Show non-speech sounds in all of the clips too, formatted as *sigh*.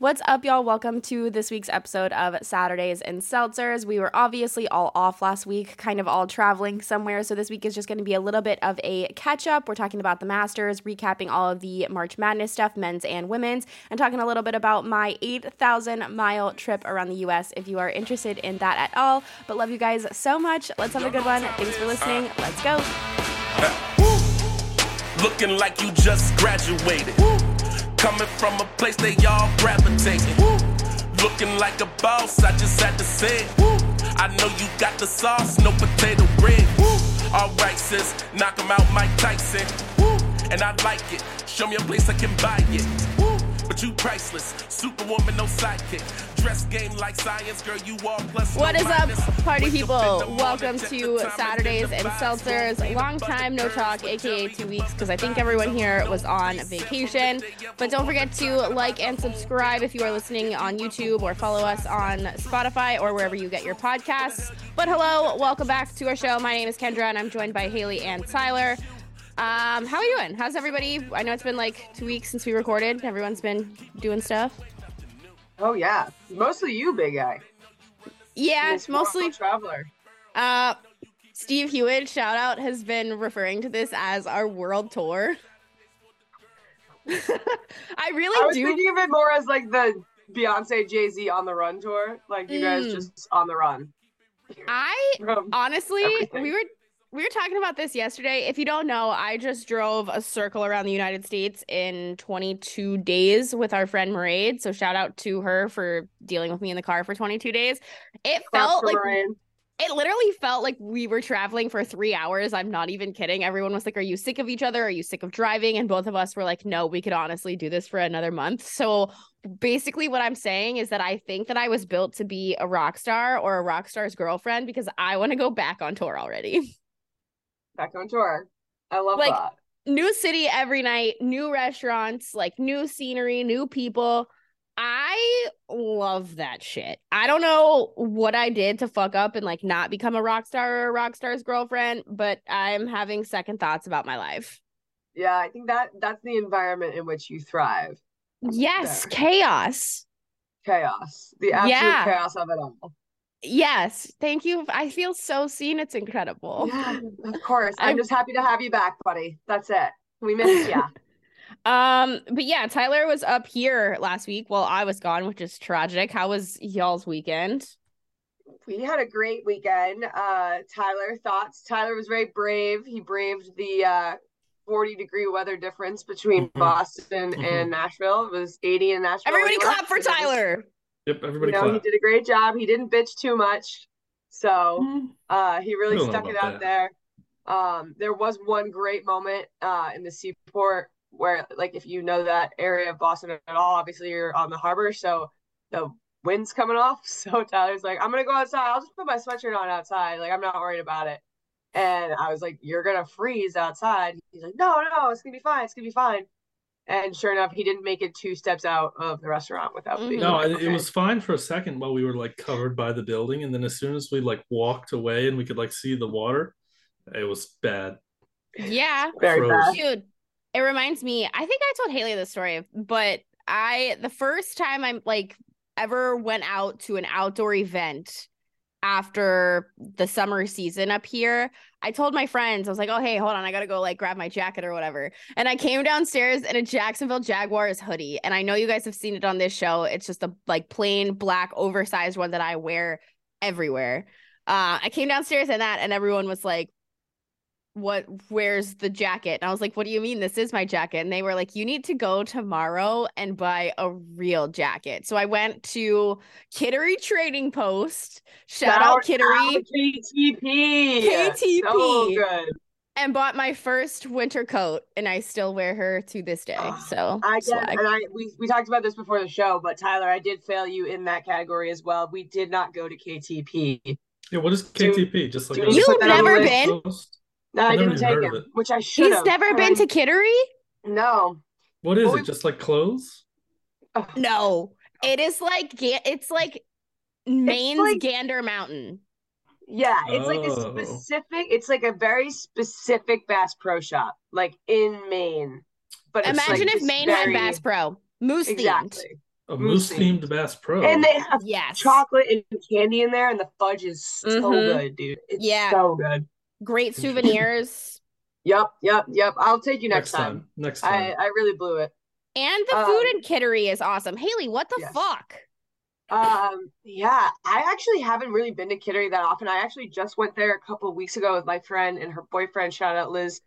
What's up, y'all? Welcome to this week's episode of Saturdays and Seltzers. We were obviously all off last week, kind of all traveling somewhere. So this week is just going to be a little bit of a catch up. We're talking about the Masters, recapping all of the March Madness stuff, men's and women's, and talking a little bit about my 8,000 mile trip around the US if you are interested in that at all. But love you guys so much. Let's have a good one. Thanks for listening. Let's go. Looking like you just graduated. Coming from a place they all gravitating. Looking like a boss, I just had to say it. I know you got the sauce, no potato bread. Alright, sis, knock 'em out, Mike Tyson. And I like it. Show me a place I can buy it. But you priceless, superwoman, no sidekick. Dress game like science, girl, you all plus. What no is up, party Wake people? morning, Welcome to Saturdays and Seltzers. Long time no talk, aka two weeks, because I think everyone here was on vacation. But don't forget to like and subscribe if you are listening on YouTube or follow us on Spotify or wherever you get your podcasts. But hello, welcome back to our show. My name is Kendra, and I'm joined by Hailey and Tyler. Um, how are you doing? How's everybody? I know it's been like two weeks since we recorded. Everyone's been doing stuff. Oh yeah, mostly you, big guy. Yeah, This mostly traveler. Uh, Steve Hewitt, shout out, has been referring to this as our world tour. I *laughs* I really was do. thinking of it more as like the Beyonce Jay Z on the run tour, like you guys Mm. just on the run. I honestly, Everything. we were we were talking about this yesterday. If you don't know, I just drove a circle around the United States in 22 days with our friend Mairead. So shout out to her for dealing with me in the car for 22 days. It felt like Moraine. it literally felt like we were traveling for three hours. I'm not even kidding. Everyone was like, Are you sick of each other? Are you sick of driving? And both of us were like, No, we could honestly do this for another month. So basically, what I'm saying is that I think that I was built to be a rock star or a rock star's girlfriend because I want to go back on tour already. *laughs* back on tour. I love Like- that. new city every night, new restaurants, like new scenery, new people. I love that shit. I don't know what I did to fuck up and like not become a rock star or a rock star's girlfriend, but I'm having second thoughts about my life. Yeah, I think that that's the environment in which you thrive. Yes, There. chaos. Chaos, the absolute Yeah. chaos of it all. Yes, thank you. I feel so seen. It's incredible. Yeah, of course. I'm I'm- just happy to have you back, buddy. That's it. We missed ya. *laughs* Um, but yeah, Tyler was up here last week while I was gone, which is tragic. How was y'all's weekend? We had a great weekend. Uh, Tyler, thoughts? Tyler was very brave. He braved the uh, 40 degree weather difference between Mhm. Boston Mhm. and Nashville. It was 80 in Nashville. Everybody clap for Tyler. Yep, everybody. You everybody know, he did a great job. He didn't bitch too much. So Mm. uh, he really I don't know stuck it out that. there. Um, there was one great moment uh, in the seaport where, like, if you know that area of Boston at all, obviously you're on the harbor, so the wind's coming off. *laughs* So Tyler's like, I'm gonna go outside. I'll just put my sweatshirt on outside. Like, I'm not worried about it. And I was like, You're gonna freeze outside. He's like, No, no, it's gonna be fine. It's gonna be fine. And sure enough, he didn't make it two steps out of the restaurant without being Mhm. No, like, it, it was fine for a second while we were like covered by the building, and then as soon as we like walked away and we could like see the water, it was bad. Yeah. very froze. bad. Dude, it reminds me, I think I told Hailey this story, but I the first time I'm like ever went out to an outdoor event after the summer season up here, I told my friends, I was like, oh hey, hold on, I gotta go like grab my jacket or whatever. And I came downstairs in a Jacksonville Jaguars hoodie. And I know you guys have seen it on this show. It's just a like plain black oversized one that I wear everywhere. Uh I came downstairs in that and everyone was like, what where's the jacket and i was like what do you mean this is my jacket and they were like you need to go tomorrow and buy a real jacket so i went to kittery trading post shout out kittery out KTP. KTP. So good. and bought my first winter coat and i still wear her to this day Ah, so I get and I we, we talked about this before the show, but Tyler, I did fail you in that category as well. We did not go to KTP. Yeah, what is Do- KTP? Just like do a- we You've put that on the never been? Post? No, I I've didn't take him, it. which I should he's have. never been to kittery No. What is Well, it? we- Just like clothes? No it is like it's like maine's like- gander mountain Yeah, it's like a Oh. specific. It's like a very specific Bass Pro Shop, like in Maine. But it's imagine like if maine very- had bass pro moose themed Exactly. A Moose moose themed Bass Pro. And they have Yes. chocolate and candy in there, and the fudge is so Mhm. good, dude. It's Yeah. so good. Great souvenirs. Yep, yep, yep. I'll take you next, next time. time. Next time. I really blew it. And the Um, food in Kittery is awesome. Hailey, what the Yes. fuck? Um, yeah, I actually haven't really been to Kittery that often. I actually just went there a couple of weeks ago with my friend and her boyfriend. Shout out Liz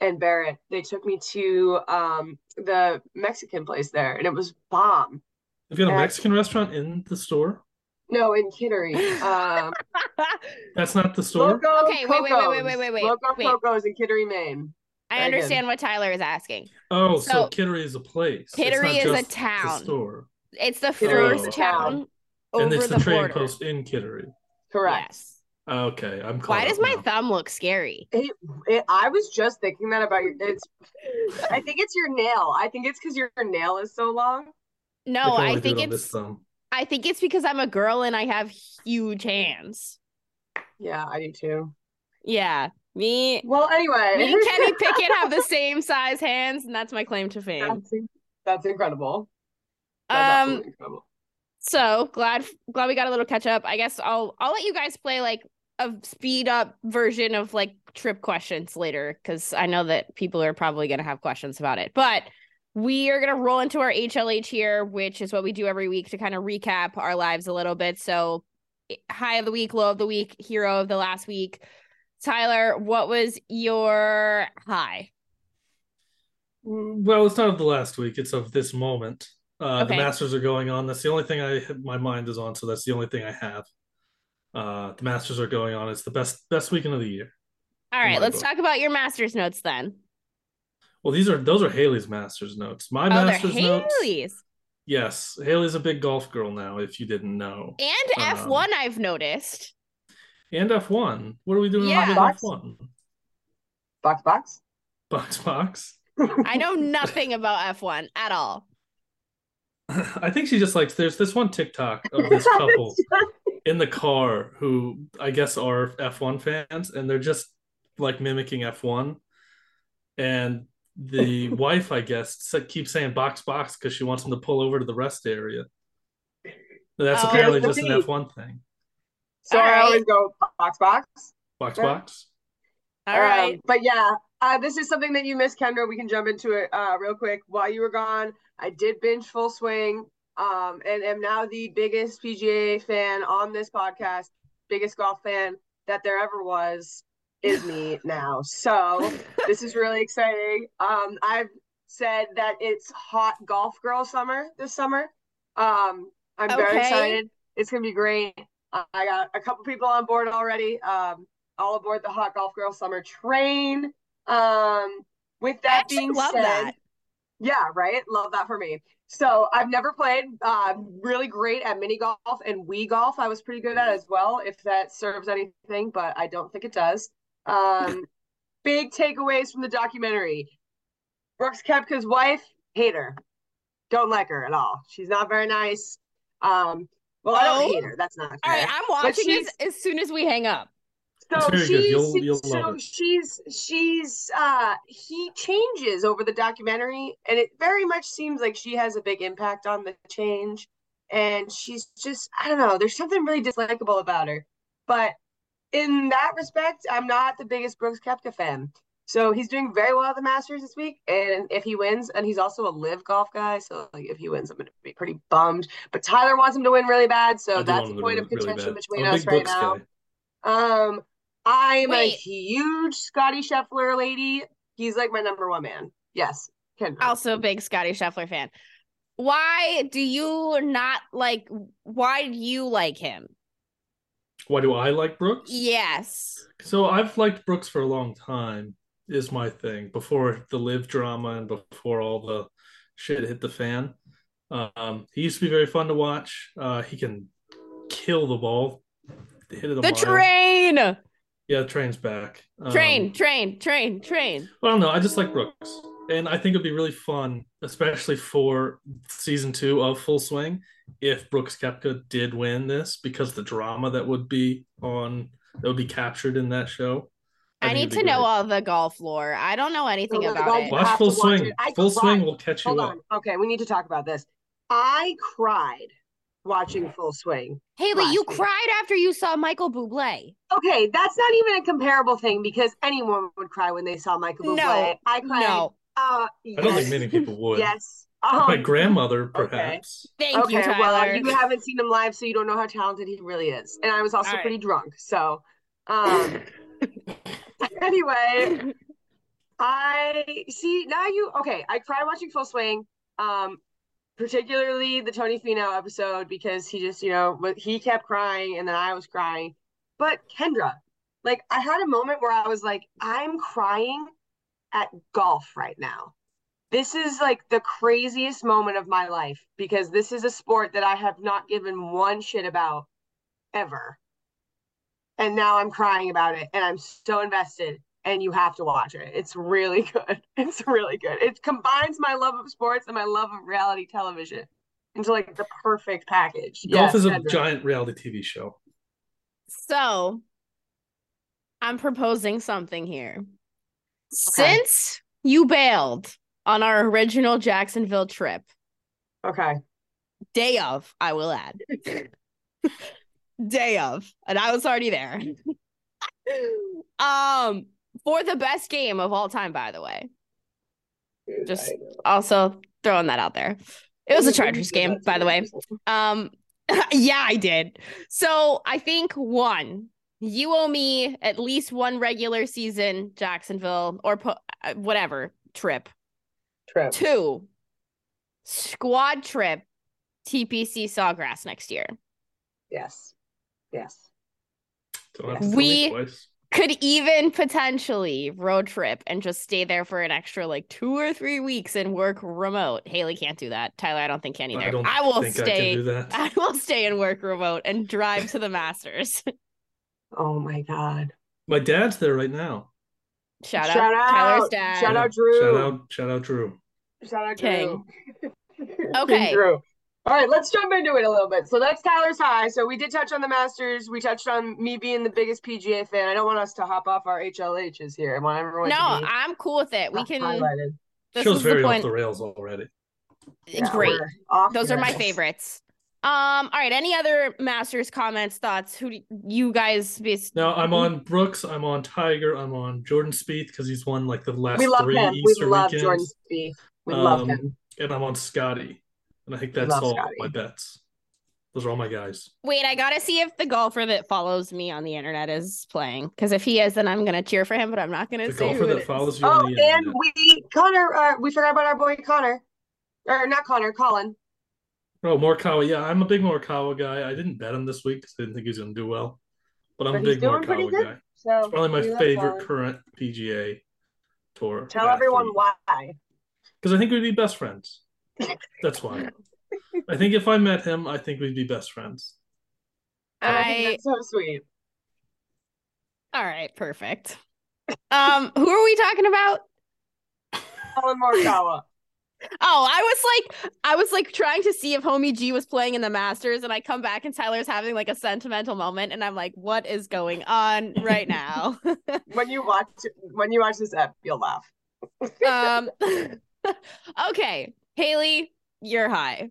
and Barrett. They took me to um the Mexican place there, and it was bomb. Have You've got a and I- Mexican restaurant in the store? No, in Kittery. Um, *laughs* That's not the store? Loco Okay, wait, wait, wait, wait, wait, wait, wait, Loco wait. Coco's in Kittery, Maine. I Very good. understand what Tyler is asking. Oh, so, So- Kittery is a place. It's Kittery is a just the town. store. It's the Kittery first a town. town over and it's the, the, trading border. post in Kittery. Correct. Yes. Okay, I'm Why does my now. thumb look scary? It, it, I was just thinking that about your. It's. I think it's your nail. I think it's because your nail is so long. No, I think it it's thumb. I think it's because I'm a girl and I have huge hands. Yeah, I do too. Yeah. Me Well, anyway, me and Kenny Pickett have the *laughs* same size hands, and that's my claim to fame. that's, that's incredible. That's Um incredible. so glad glad we got a little catch up. I guess I'll I'll let you guys play like a speed up version of like trip questions later because I know that people are probably gonna have questions about it. But we are gonna roll into our HLH here, which is what we do every week to kind of recap our lives a little bit. So high of the week, low of the week, hero of the last week. Tyler, what was your high? Well, it's not of the last week, it's of this moment. Uh, Okay. The Masters are going on. That's the only thing I my mind is on, so that's the only thing I have. Uh, the Masters are going on. It's the best best weekend of the year. All right, let's book. talk about your master's notes then. Well, these are those are Hailey's Masters notes. My oh, they're Masters notes. Hailey's. Yes, Hailey's a big golf girl now. If you didn't know, And Um, F1 I've noticed. and F one. What are we doing Yeah. with Box? F one? Box, box. Box box. I know nothing about F1 at all. *laughs* I think she just likes. There's this one TikTok of *laughs* this couple in the car who I guess are F1 fans, and they're just like mimicking F1. And the wife, I guess, sa- keeps saying box box because she wants them to pull over to the rest area. That's Oh. apparently just an. F1 thing. So All I always go box, box. Box Yeah. box. All right. Um, but yeah, uh, this is something that you missed, Kendra. We can jump into it uh, real quick. While you were gone, I did binge Full Swing, um, and am now the biggest PGA fan on this podcast, biggest golf fan that there ever was is me now. So this is really exciting. Um, I've said that it's hot golf girl summer this summer. Um, I'm very excited. It's gonna be great. I got a couple people on board already. Um, all aboard the hot golf girl summer train. Um, with that being said, that. yeah, right. Love that for me. So I've never played. Uh, really great at mini golf and Wii golf. I was pretty good at as well, if that serves anything, but I don't think it does. Um, big takeaways from the documentary. Brooks Koepka's wife, hate her. Don't like her at all. She's not very nice. Um, well, I don't Oh. hate her. That's not All fair. right, I'm watching she's- this as soon as we hang up. So she's You'll- you'll so she's she's uh he changes over the documentary and it very much seems like she has a big impact on the change and she's just I don't know there's something really dislikable about her but in that respect I'm not the biggest Brooks Koepka fan so he's doing very well at the Masters this week and if he wins and he's also a live golf guy so like if he wins I'm gonna be pretty bummed but Tyler wants him to win really bad so that's want the point of contention bad. between us right Brooks now guy. um, I am a huge Scotty Scheffler lady. He's like my number one man. Yes, Kendra. Also a big Scotty Scheffler fan. Why do you not like why do you like him? Why do I like Brooks? Yes. So I've liked Brooks for a long time, is my thing. Before the live drama and before all the shit hit the fan. Um, he used to be very fun to watch. Uh, he can kill the ball, hit it The mile. train. Yeah, train's back. Um, Train, train, train, train. I don't know. I just like Brooks, and I think it'd be really fun, especially for season two of Full Swing, if Brooks Koepka did win this, because the drama that would be on that would be captured in that show. I, think need to know great. all the golf lore. I don't know anything Oh my about God. it. Watch Full to watch Swing. it. I Full cried. Swing will catch you Hold up. Okay, we need to talk about this. I cried watching Full Swing. Hailey, last you week. cried after you saw Michael Bublé. Okay, that's not even a comparable thing because anyone would cry when they saw Michael Bublé. No, I cried. No. Uh, I don't think many people would. Yes. My Um, grandmother, okay. perhaps. Thank okay, you, Tyler. well, you haven't seen him live, so you don't know how talented he really is. And I was also All right. pretty drunk, so um *laughs* anyway, I see now you okay. I cried watching Full Swing, um, particularly the Tony Finau episode because he just, you know, he kept crying and then I was crying. But Kendra, like I had a moment where I was like, I'm crying at golf right now. This is like the craziest moment of my life because this is a sport that I have not given one shit about ever. And now I'm crying about it and I'm so invested and you have to watch it. It's really *laughs* good. It's really good. It combines my love of sports and my love of reality television into like the perfect package. Golf Yes, is a Kendra. giant reality TV show. So, I'm proposing something here. Since you bailed on our original Jacksonville trip, Okay. day of, I will add. *laughs* day of, and I was already there. *laughs* um, for the best game of all time, by the way. Just- Also throwing that out there. It was a Chargers game, by the way. Um, *laughs* yeah, I did. So I think one, you owe me at least one regular season Jacksonville or po- uh, whatever trip. Trip. Two, squad trip TPC Sawgrass next year. Yes. Yes. Don't have to tell me We- Could even potentially road trip and just stay there for an extra like two or three weeks and work remote. Hailey can't do that. Tyler, I don't think can either. I don't I will think I can stay. do that. *laughs* I will stay and work remote and drive to the Masters. *laughs* Oh my God. My dad's there right now. Shout, Shout out, out. Tyler's dad. Shout out Drew. Shout out, shout out Drew. Shout out King. Drew. *laughs* Okay. Drew. All right, let's jump into it a little bit. So that's Tyler's high. So we did touch on the Masters. We touched on me being the biggest PGA fan. I don't want us to hop off our HLHs here. I want everyone No, to I'm cool with it. We can. highlighted. This Show's is the very off the rails already. Yeah, Great. we're off Those are my favorites. Um. All right. Any other Masters comments, thoughts? Who do you guys? Bas- Now I'm on Brooks, I'm on Tiger, I'm on Jordan Spieth because he's won like the last We love three him. Easter we love weekends, Jordan Spieth. We love Um, him. and I'm on Scotty, and I think that's all Scotty. my bets. Those are all my guys. Wait, I gotta see if the golfer that follows me on the internet is playing. Because if he is, then I'm gonna cheer for him. But I'm not gonna The say golfer who it that is. follows you Oh, on the and internet. we Connor. Uh, we forgot about our boy Connor, or not Connor, Colin. Oh, Morikawa. Yeah, I'm a big Morikawa guy. I didn't bet him this week because I didn't think he was going to do well. But I'm But a big doing pretty Morikawa guy. So It's probably my favorite Colin. current PGA tour. Tell everyone why. Because I think we'd be best friends. *laughs* That's why. I think if I met him, I think we'd be best friends. I think I that's so sweet. all right, perfect. Um, who are we talking about? Colin Morikawa. *laughs* Oh, I was like, I was like trying to see if Homie G was playing in the Masters, and I come back and Tyler's having like a sentimental moment, and I'm like, what is going on right now? *laughs* when you watch when you watch this app, you'll laugh. um, *laughs* okay, Hailey, you're high.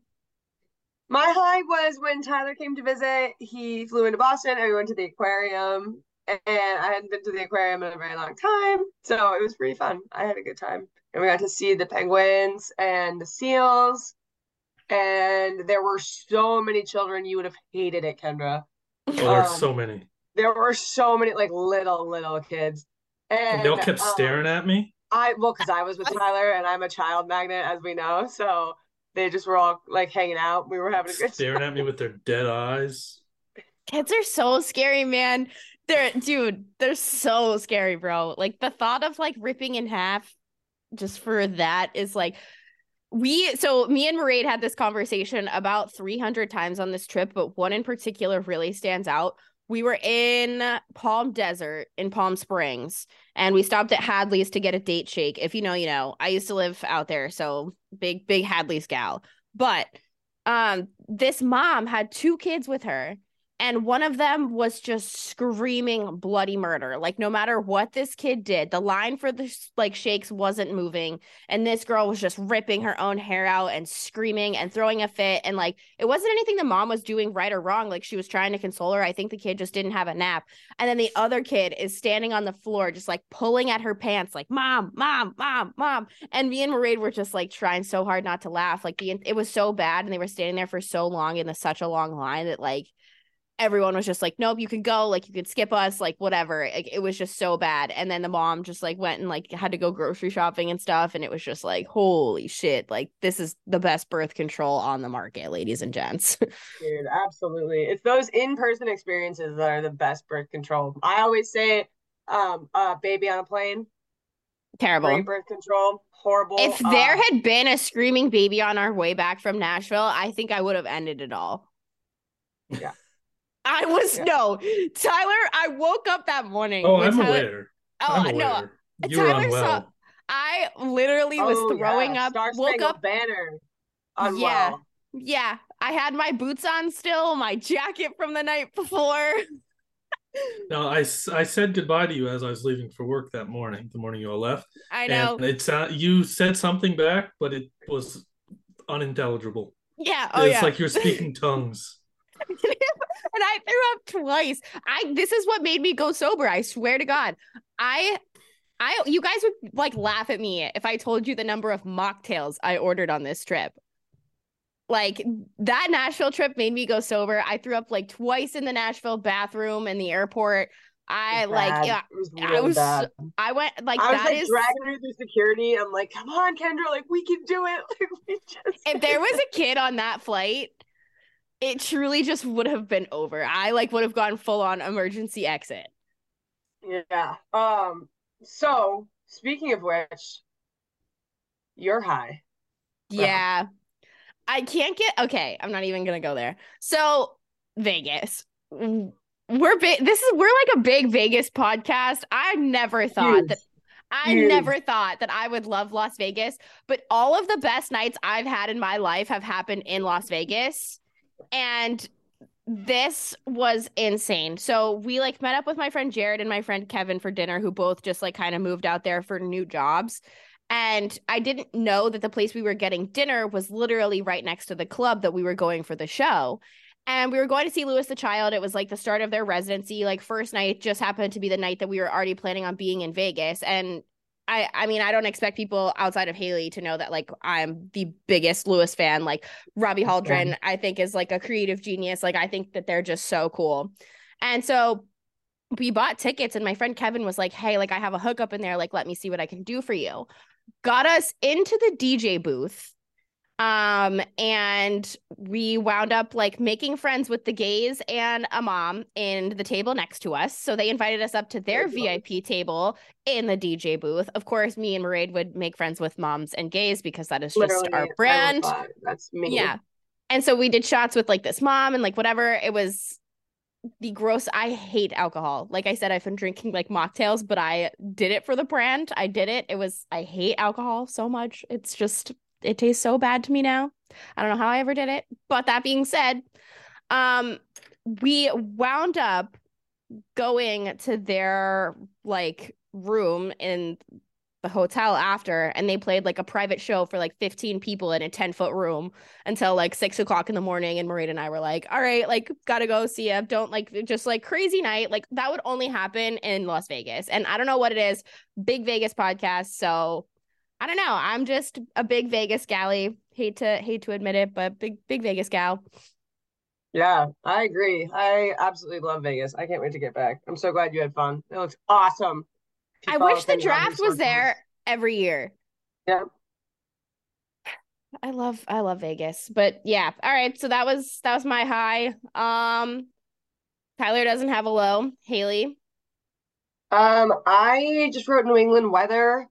My high was when Tyler came to visit. He flew into Boston and we went to the aquarium. And I hadn't been to the aquarium in a very long time. So it was pretty fun. I had a good time. And we got to see the penguins and the seals. And there were so many children. You would have hated it, Kendra. Oh, there's Um, so many. There were so many, like, little, little kids. And And they all kept um, staring at me. I well, because I was with Tyler and I'm a child magnet, as we know. So they just were all like hanging out. We were having a good Staring time. at me with their dead eyes. Kids are so scary, man. They're dude, they're so scary, bro. Like the thought of like ripping in half just for that is like we so me and Mairead had this conversation about 300 times on this trip, but one in particular really stands out. We were in Palm Desert in Palm Springs and we stopped at Hadley's to get a date shake. If you know, you know. I used to live out there, so big big Hadley's gal. But um this mom had two kids with her and one of them was just screaming bloody murder. Like no matter what this kid did the line for the like shakes wasn't moving. And this girl was just ripping her own hair out and screaming and throwing a fit. And like it wasn't anything the mom was doing right or wrong. Like she was trying to console her. I think the kid just didn't have a nap. And then the other kid is standing on the floor just like pulling at her pants like mom mom mom mom. And me and Mairead were just like trying so hard not to laugh. Like the it was so bad. And they were standing there for so long in the, such a long line that like everyone was just like, nope, you can go, like you could skip us, like whatever. Like, it was just so bad. And then the mom just like went and like had to go grocery shopping and stuff. And it was just like, holy shit, like this is the best birth control on the market, ladies and gents. *laughs* Dude, absolutely. It's those in-person experiences that are the best birth control. I always say um uh baby on a plane. Terrible. Birth control. Horrible. If uh, there had been a screaming baby on our way back from Nashville, I think I would have ended it all. Yeah. I was Yeah. no Tyler. I woke up that morning. Oh, with I'm Tyler- aware. Oh I'm no. You Tyler unwell. saw. I literally was oh, throwing yeah. up. Star woke up. banner. Unwell. Yeah. Yeah, I had my boots on still, my jacket from the night before. *laughs* No, I said goodbye to you as I was leaving for work that morning, the morning you all left. I know. And it's uh, you said something back, but it was unintelligible. yeah. Oh it's yeah. like you're speaking *laughs* tongues. And I threw up twice. I this is what made me go sober. I swear to God. I I you guys would like laugh at me if I told you the number of mocktails I ordered on this trip. Like that Nashville trip made me go sober. I threw up like twice in the Nashville bathroom in the airport. I like yeah, It was I was bad. I went like I was that like is dragging her through security. I'm like, come on, Kendra, like we can do it. *laughs* Like we just if there was a kid on that flight, it truly just would have been over. I like would have gone full on emergency exit. Yeah. Um, so speaking of which, you're high. Yeah. I can't get okay, I'm not even gonna go there. So Vegas. We're big this is we're like a big Vegas podcast. I never thought Huge. that I Huge. never thought that I would love Las Vegas, but all of the best nights I've had in my life have happened in Las Vegas. And this was insane. So we like met up with my friend Jared and my friend Kevin for dinner, who both just like kind of moved out there for new jobs. And I didn't know that the place we were getting dinner was literally right next to the club that we were going for the show. And we were going to see Louis the Child. It was like the start of their residency. Like first night just happened to be the night that we were already planning on being in Vegas. And I I mean, I don't expect people outside of Hailey to know that like I'm the biggest Louis fan. Like Robby Hauldren, I think is like a creative genius. Like I think that they're just so cool. And so we bought tickets and my friend Kevin was like, "Hey, like I have a hookup in there. Like let me see what I can do for you." Got us into the DJ booth. Um and we wound up like making friends with the gays and a mom in the table next to us. So they invited us up to their VIP table in the DJ booth. Of course, me and Mairead would make friends with moms and gays because that is just Literally, our brand. that. That's me. Yeah. And so we did shots with like this mom and like whatever. It was the gross. I hate alcohol. Like I said, I've been drinking like mocktails, but I did it for the brand. I did it. It was, I hate alcohol so much. It's just, it tastes so bad to me now. I don't know how I ever did it. But that being said, um, we wound up going to their like room in the hotel after and they played like a private show for like 15 people in a 10 foot room until like six o'clock in the morning and Maria and I were like all right like gotta go see ya don't like just like crazy night like that would only happen in Las Vegas and I don't know what it is big Vegas podcast so I don't know I'm just a big Vegas galley hate to hate to admit it but big big Vegas gal Yeah, I agree. I absolutely love Vegas. I can't wait to get back. I'm so glad you had fun. It looks awesome. I wish the Kendra on her draft was there every year Yeah. I love I love Vegas. But yeah. All right. So that was that was my high. Um Tyler doesn't have a low. Hailey. Um, I just wrote New England weather.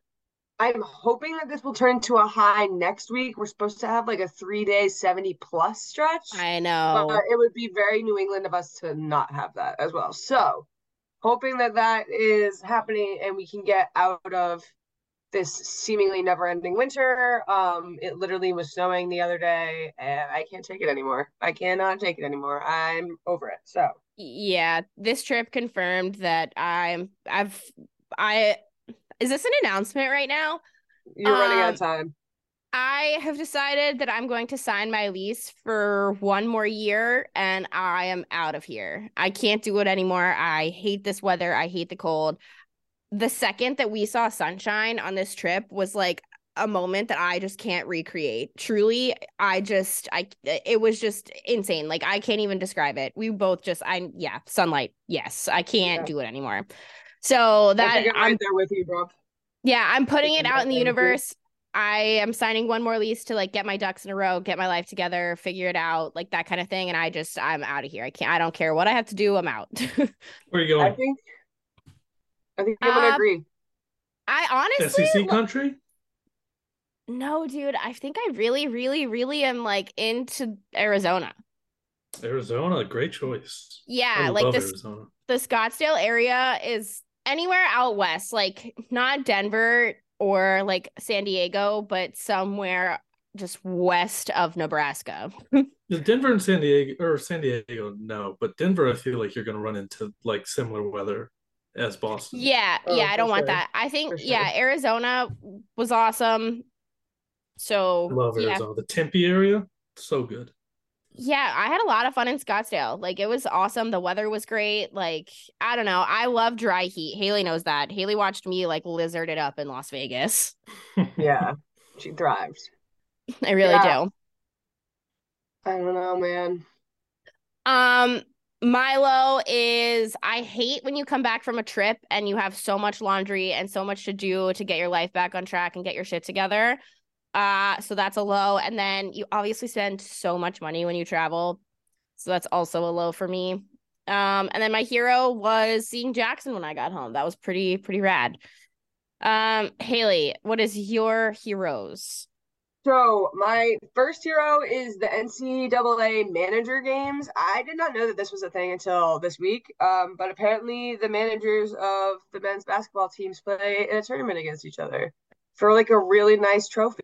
I'm hoping that this will turn to a high next week. We're supposed to have like a three day 70 plus stretch. I know. But it would be very New England of us to not have that as well. So, hoping that that is happening and we can get out of this seemingly never-ending winter. Um, it literally was snowing the other day, and I can't take it anymore. I cannot take it anymore. I'm over it. So yeah, this trip confirmed that I'm I've I is this an announcement right now? You're um, running out of um, time. I have decided that I'm going to sign my lease for one more year and I am out of here. I can't do it anymore. I hate this weather. I hate the cold. The second that we saw sunshine on this trip was like a moment that I just can't recreate. Truly, I just I it was just insane. Like I can't even describe it. We both just I yeah, sunlight. Yes, I can't yeah. do it anymore. So that I am there with you, bro. Yeah, I'm putting it out in the universe. I am signing one more lease to like get my ducks in a row, get my life together, figure it out, like that kind of thing. And I just I'm out of here. I can't. I don't care what I have to do. I'm out. *laughs* Where are you going? I think. I think I'm gonna uh, agree. I honestly SEC country. No, dude. I think I really, really, really am like into Arizona. Arizona, great choice. Yeah, like this. Arizona. The Scottsdale area is anywhere out west, like not Denver or like San Diego, but somewhere just west of Nebraska. *laughs* Denver and San Diego or San Diego, no, but Denver, I feel like you're going to run into like similar weather as Boston. Yeah, oh, yeah, I don't sure. want that. I think sure. yeah, Arizona was awesome. So love Arizona, yeah. the Tempe area, so good yeah, I had a lot of fun in Scottsdale. Like it was awesome. The weather was great. Like, I don't know. I love dry heat. Hailey knows that. Hailey watched me like lizard it up in Las Vegas. *laughs* yeah. She thrives. *laughs* I really yeah. do. I don't know, man. Um, Milo is I hate when you come back from a trip and you have so much laundry and so much to do to get your life back on track and get your shit together. Uh, so that's a low. And then you obviously spend so much money when you travel. So that's also a low for me. Um, and then my hero was seeing Jackson when I got home. That was pretty, pretty rad. Um, Hailey, what is your heroes? So my first hero is the NCAA manager games. I did not know that this was a thing until this week. Um, but apparently the managers of the men's basketball teams play in a tournament against each other for like a really nice trophy.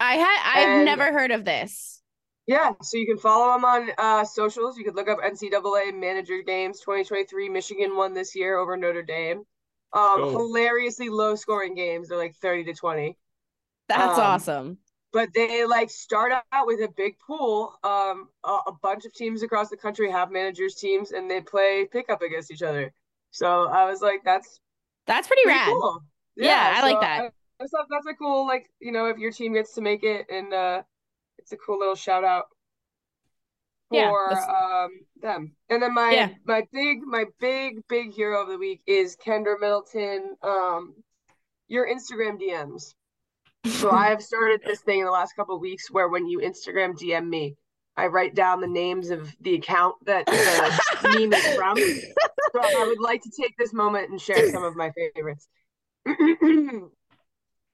I had I've and, never heard of this. Yeah, so you can follow them on uh, socials. You could look up NCAA Manager Games 2023. Michigan won this year over Notre Dame. Um, oh. hilariously low scoring games. They're like 30 to 20. That's um, awesome. But they like start out with a big pool. Um, a, a, bunch of teams across the country have managers teams, and they play pickup against each other. So I was like, that's that's pretty, pretty rad. Cool. Yeah, yeah I so like that. Thought that's a cool like you know if your team gets to make it and uh it's a cool little shout out for yeah, um them. And then my yeah. my big my big big hero of the week is Kendra Middleton. Um, your Instagram DMs. So I have started this thing in the last couple weeks where when you Instagram DM me, I write down the names of the account that the *laughs* meme is from. So I would like to take this moment and share some of my favorites. *clears throat*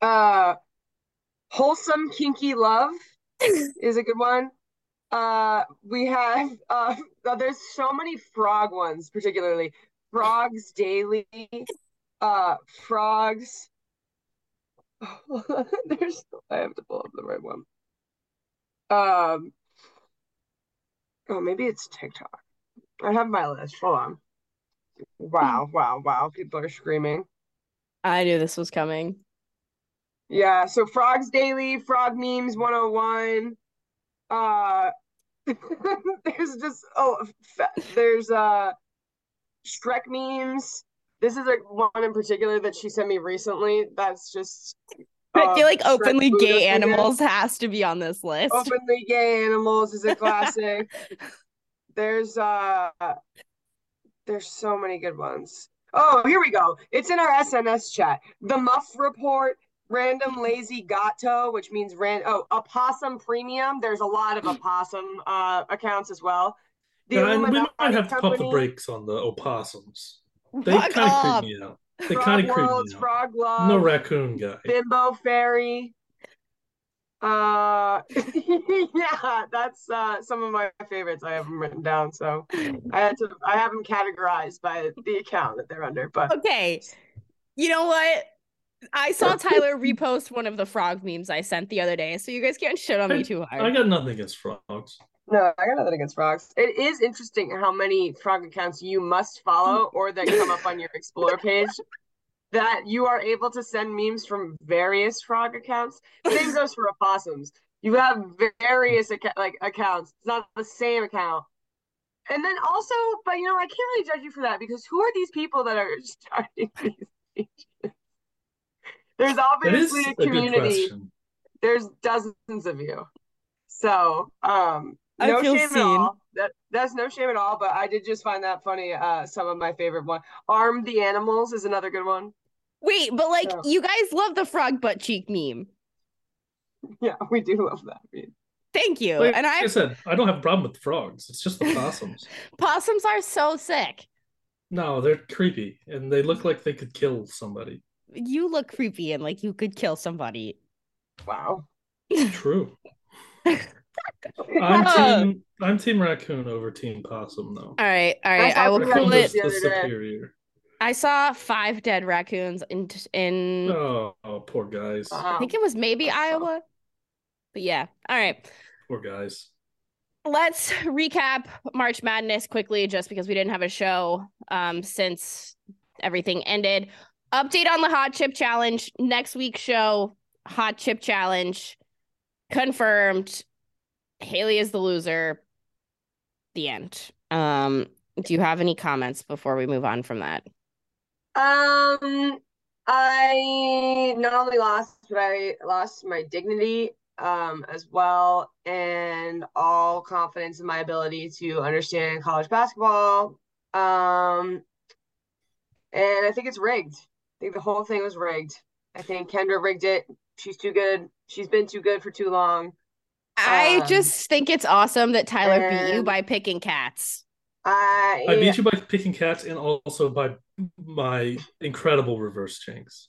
Uh, wholesome kinky love *laughs* is a good one. Uh, we have *laughs* uh, there's so many frog ones, particularly frogs daily. Uh, frogs. *laughs* there's I have to pull up the right one. Um. Oh, maybe it's TikTok. I have my list. Hold on. Wow, wow, wow. People are screaming. I knew this was coming. Yeah, so Frogs Daily, Frog Memes 101. Uh *laughs* there's just oh there's uh Shrek memes. This is like one in particular that she sent me recently. That's just uh, I feel like openly gay animals has to be on this list. Openly gay animals is a *laughs* classic. there's uh there's so many good ones. Oh, here we go. It's in our SNS chat. The Muff Report, random lazy gato, which means ran oh opossum premium. There's a lot of opossum uh, accounts as well. The yeah, we might have to company, pump the brakes on the opossums. *laughs* They kind of creep me out. They kind of creep me out. Frog Love, no raccoon guy. Bimbo Fairy. Uh, *laughs* yeah, that's uh some of my favorites. I have them written down, so I had to. I have them categorized by the account that they're under. But okay, you know what? I saw Tyler repost one of the frog memes I sent the other day, so you guys can't shit on me too hard. I got nothing against frogs. No, I got nothing against frogs. It is interesting how many frog accounts you must follow or that come up on your explore page. That you are able to send memes from various frog accounts. Same goes for opossums. You have various acc- like accounts. It's not the same account. And then also, but you know, I can't really judge you for that because who are these people that are *laughs* starting these pages? There's obviously a a community question. there's dozens of you. So, um, I no feel shame seen. at all. That that's no shame at all. But I did just find that funny. Uh, some of my favorite one. Arm the animals is another good one. Wait, but like Yeah. you guys love the frog butt cheek meme. *laughs* Yeah, we do love that. meme. Thank you. Like and I I said, I don't have a problem with the frogs. It's just the *laughs* possums. possums are so sick. no, they're creepy and they look like they could kill somebody. You look creepy and like you could kill somebody. Wow. True. *laughs* I'm team I'm team raccoon over team possum though. All right, all right. I will thought pull Raccoon that it. is the the other day. superior. I saw five dead raccoons in in Oh, oh, poor guys. I think it was maybe That's tough. Iowa. But yeah. All right. Poor guys. Let's recap March Madness quickly just because we didn't have a show um since everything ended. Update on the hot chip challenge. Next week's show, hot chip challenge. Confirmed. Hailey is the loser. The end. Um, do you have any comments before we move on from that? Um, I not only lost, but I lost my dignity um as well, and all confidence in my ability to understand college basketball. Um, and I think it's rigged. I think the whole thing was rigged. I think Kendra rigged it. She's too good. She's been too good for too long. I Um, just think it's awesome that Tyler beat you by picking cats. I I beat you by picking cats and also by my incredible reverse jinx.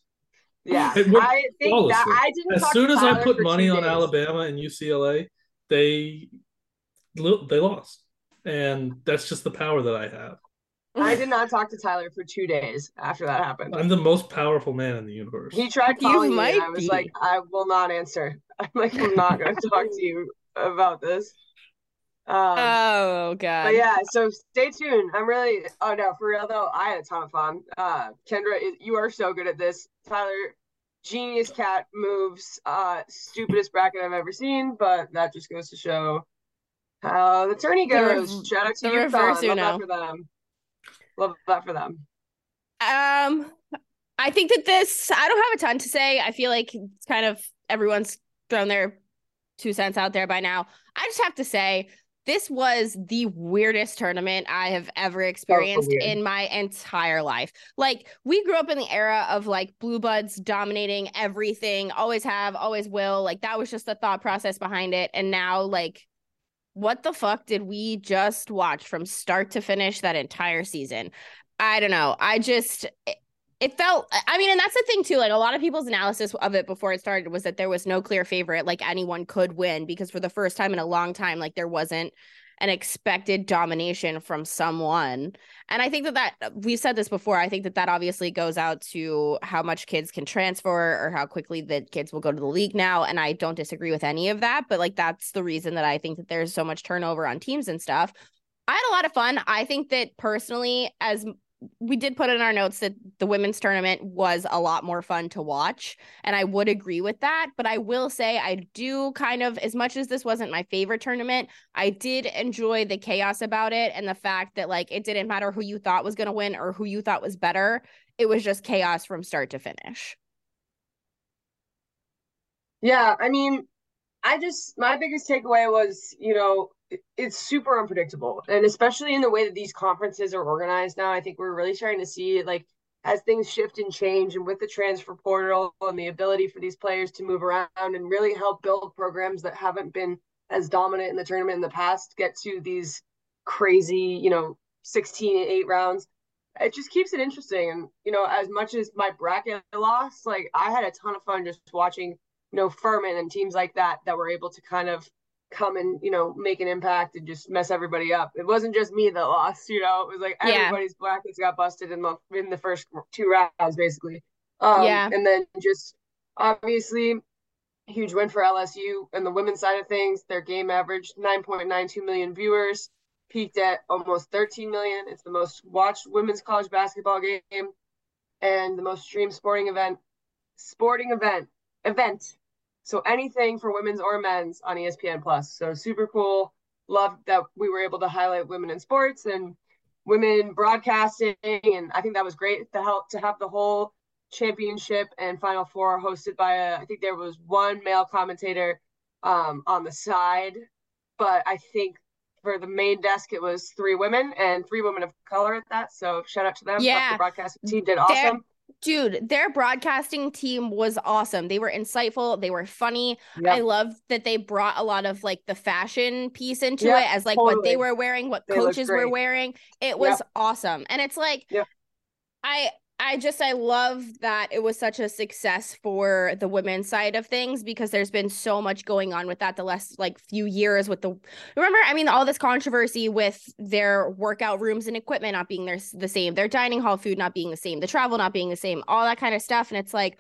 yeah. *laughs* I think that. I didn't As soon to as I put money on days. Alabama and UCLA, they they lost, and that's just the power that I have. I did *laughs* not talk to Tyler for two days after that happened. I'm the most powerful man in the universe. He tried You calling me, might and I was be. like, I will not answer. *laughs* I'm like, I'm not going to talk to you about this. Um, Oh god. but yeah, so stay tuned. I'm really, oh no, for real though, I had a ton of fun. Uh, Kendra, you are so good at this. Tyler, genius cat moves, uh, stupidest bracket I've ever seen, but that just goes to show how the tourney The rev- goes. Shout out to the UConn. reverse Love Uno. that for them. Love that for them. Um, I think that this, I don't have a ton to say. I feel like it's kind of everyone's thrown their two cents out there by now. I just have to say, this was the weirdest tournament I have ever experienced in my entire life. Like, we grew up in the era of like Blue Bloods dominating everything, always have, always will. Like, that was just the thought process behind it. And now, like, what the fuck did we just watch from start to finish that entire season? I don't know. I just it, it felt I mean, and that's the thing too. Like a lot of people's analysis of it before it started was that there was no clear favorite, like anyone could win, because for the first time in a long time, like there wasn't an expected domination from someone. And I think that that we've said this before. I think that that obviously goes out to how much kids can transfer or how quickly the kids will go to the league now. And I don't disagree with any of that, but like that's the reason that I think that there's so much turnover on teams and stuff. I had a lot of fun. I think that personally, as we did put in our notes that the women's tournament was a lot more fun to watch and i would agree with that. But i will say i do kind of as much as this wasn't my favorite tournament i did enjoy the chaos about it and the fact that like it didn't matter who you thought was going to win or who you thought was better. It was just chaos from start to finish. Yeah, I mean, I just my biggest takeaway was, you know, it's super unpredictable. And especially in the way that these conferences are organized now, I think we're really starting to see like as things shift and change and with the transfer portal and the ability for these players to move around and really help build programs that haven't been as dominant in the tournament in the past get to these crazy, you know, 16 and 8 rounds. It just keeps it interesting. And, you know, as much as my bracket lost, like I had a ton of fun just watching you know, Furman and teams like that that were able to kind of come and, you know, make an impact and just mess everybody up. It wasn't just me that lost, you know, it was like Yeah. everybody's brackets got busted in the in the first two rounds basically. Um, Yeah. And then just obviously, huge win for LSU and the women's side of things. Their game averaged 9.92 million viewers, peaked at almost 13 million. It's the most watched women's college basketball game and the most streamed sporting event. Sporting event event. So anything for women's or men's on ESPN Plus. So super cool. Love that we were able to highlight women in sports and women broadcasting, and I think that was great to help to have the whole championship and final four hosted by a. I think there was one male commentator um, on the side, but I think for the main desk it was three women and three women of color at that. So shout out to them. Yeah. the broadcasting team did awesome. Dude, their broadcasting team was awesome. They were insightful. They were funny. Yep. I love that they brought a lot of like the fashion piece into Yep, it as like what they were wearing, what They coaches were wearing. It was awesome. And it's like Yep. I I just I love that it was such a success for the women's side of things because there's been so much going on with that the last like few years with the remember I mean all this controversy with their workout rooms and equipment not being their, the same, their dining hall food not being the same, the travel not being the same, all that kind of stuff. And it's like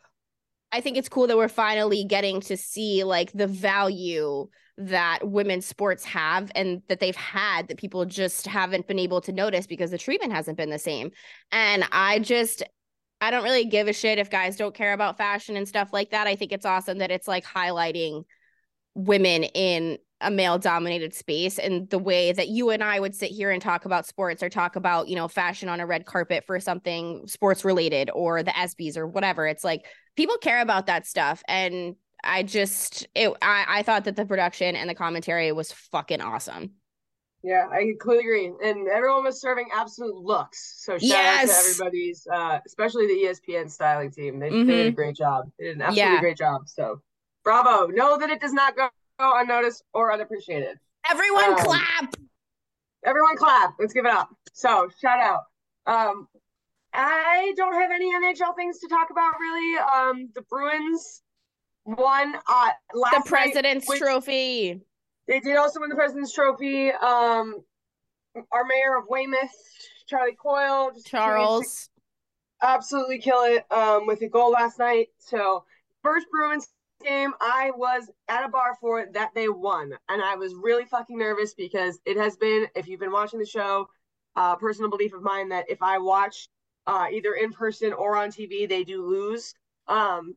I think it's cool that we're finally getting to see like the value that women's sports have and that they've had that people just haven't been able to notice because the treatment hasn't been the same. And I just I don't really give a shit if guys don't care about fashion and stuff like that. I think it's awesome that it's like highlighting women in a male dominated space and the way that you and I would sit here and talk about sports or talk about, you know, fashion on a red carpet for something sports related or the ESPYs or whatever. It's like people care about that stuff. And I just it I, I thought that the production and the commentary was fucking awesome. Yeah, I completely agree. And everyone was serving absolute looks. So shout out to everybody's, uh, especially the ESPN styling team. They, they did a Mhm. great job. They did an absolutely Yeah. great job. So bravo. Know that it does not go, go unnoticed or unappreciated. Everyone Um, clap. Everyone clap. Let's give it up. So shout out. Um, I don't have any NHL things to talk about really. Um, the Bruins won uh last The president's which- trophy. They did also win the President's Trophy. Um, our mayor of Weymouth, Charlie Coyle, just Charles. absolutely kill it um, with a goal last night. So first Bruins game, I was at a bar for that they won, and I was really fucking nervous because it has been, if you've been watching the show, uh, personal belief of mine that if I watch uh, either in person or on TV, they do lose. Um,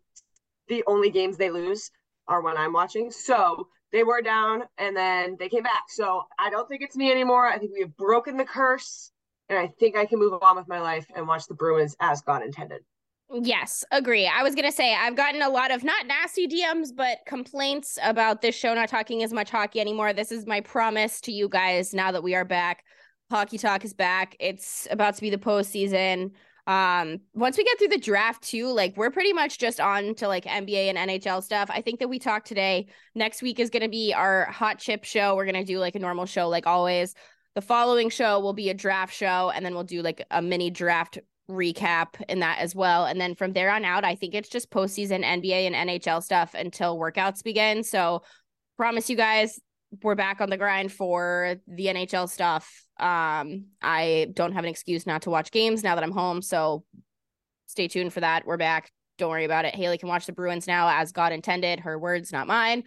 the only games they lose are when I'm watching. So they were down and then they came back. So I don't think it's me anymore. I think we have broken the curse and I think I can move on with my life and watch the Bruins as God intended. Yes, agree. I was gonna say I've gotten a lot of not nasty DMs, but complaints about this show not talking as much hockey anymore. This is my promise to you guys now that we are back. Hockey talk is back. It's about to be the postseason. Um, once we get through the draft too, like we're pretty much just on to like NBA and NHL stuff. I think that we talked today. Next week is gonna be our hot chip show. We're gonna do like a normal show, like always. The following show will be a draft show, and then we'll do like a mini draft recap in that as well. And then from there on out, I think it's just postseason NBA and NHL stuff until workouts begin. So promise you guys we're back on the grind for the NHL stuff. Um, I don't have an excuse not to watch games now that I'm home. So stay tuned for that. We're back. Don't worry about it. Hailey can watch the Bruins now as God intended. Her words, not mine.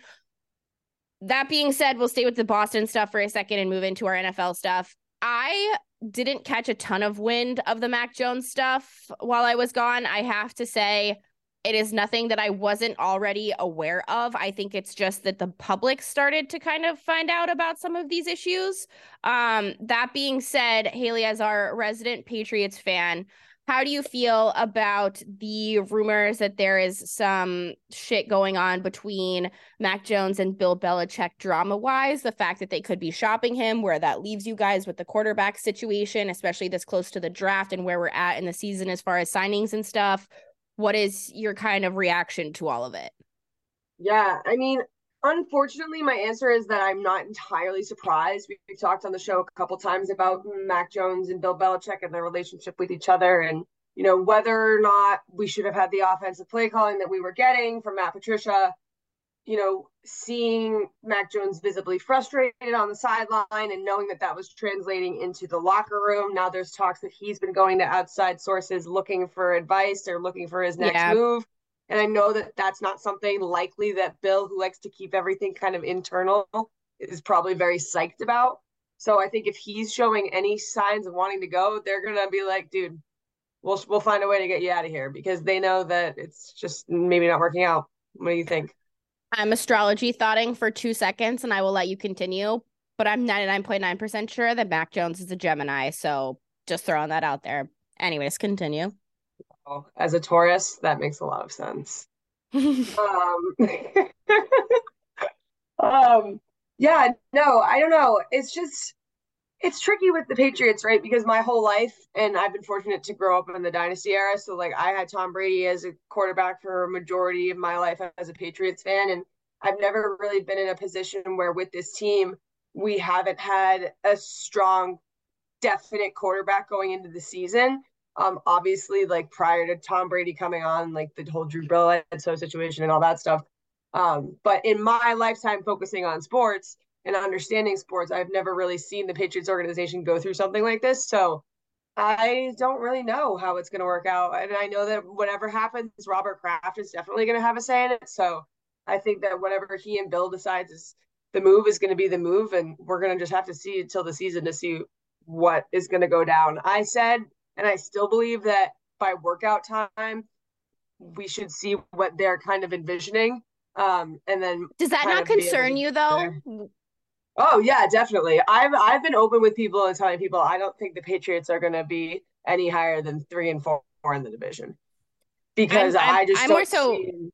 That being said, we'll stay with the Boston stuff for a second and move into our NFL stuff. I didn't catch a ton of wind of the Mac Jones stuff while I was gone. I have to say, it is nothing that I wasn't already aware of. I think it's just that the public started to kind of find out about some of these issues. Um, that being said, Hailey, as our resident Patriots fan, how do you feel about the rumors that there is some shit going on between Mac Jones and Bill Belichick drama wise? The fact that they could be shopping him, where that leaves you guys with the quarterback situation, especially this close to the draft and where we're at in the season as far as signings and stuff. What is your kind of reaction to all of it? Yeah, I mean, unfortunately, my answer is that I'm not entirely surprised. We- We've talked on the show a couple times about Mac Jones and Bill Belichick and their relationship with each other, and you know whether or not we should have had the offensive play calling that we were getting from Matt Patricia. you know, seeing Mac Jones visibly frustrated on the sideline and knowing that that was translating into the locker room. Now there's talks that he's been going to outside sources looking for advice or looking for his next yeah. move. And I know that that's not something likely that Bill, who likes to keep everything kind of internal, is probably very psyched about. So I think if he's showing any signs of wanting to go, they're gonna be like, dude, we'll we'll find a way to get you out of here because they know that it's just maybe not working out. What do you think? I'm astrology thoughting for two seconds and I will let you continue. But I'm 99.9% sure that Mac Jones is a Gemini. So just throwing that out there. Anyways, continue. Oh, as a Taurus, that makes a lot of sense. *laughs* um, *laughs* um, yeah, no, I don't know. It's just it's tricky with the Patriots, right? Because my whole life, and I've been fortunate to grow up in the dynasty era. So, like, I had Tom Brady as a quarterback for a majority of my life as a Patriots fan. And I've never really been in a position where, with this team, we haven't had a strong, definite quarterback going into the season. Um, obviously, like prior to Tom Brady coming on, like the whole Drew Bledsoe situation and all that stuff. Um, but in my lifetime focusing on sports, and understanding sports, I've never really seen the Patriots organization go through something like this. So I don't really know how it's going to work out. And I know that whatever happens, Robert Kraft is definitely going to have a say in it. So I think that whatever he and Bill decides is the move is going to be the move. And we're going to just have to see until the season to see what is going to go down. I said, and I still believe that by workout time, we should see what they're kind of envisioning. Um, and then does that not concern you though? Oh yeah, definitely. I've I've been open with people and telling people I don't think the Patriots are going to be any higher than three and four, in the division because I'm, I'm, i just I'm more so see...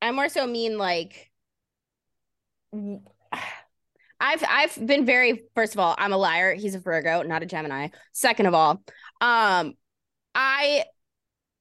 I'm more so mean like *sighs* I've I've been very first of all I'm a liar. He's a Virgo, not a Gemini. Second of all, um, I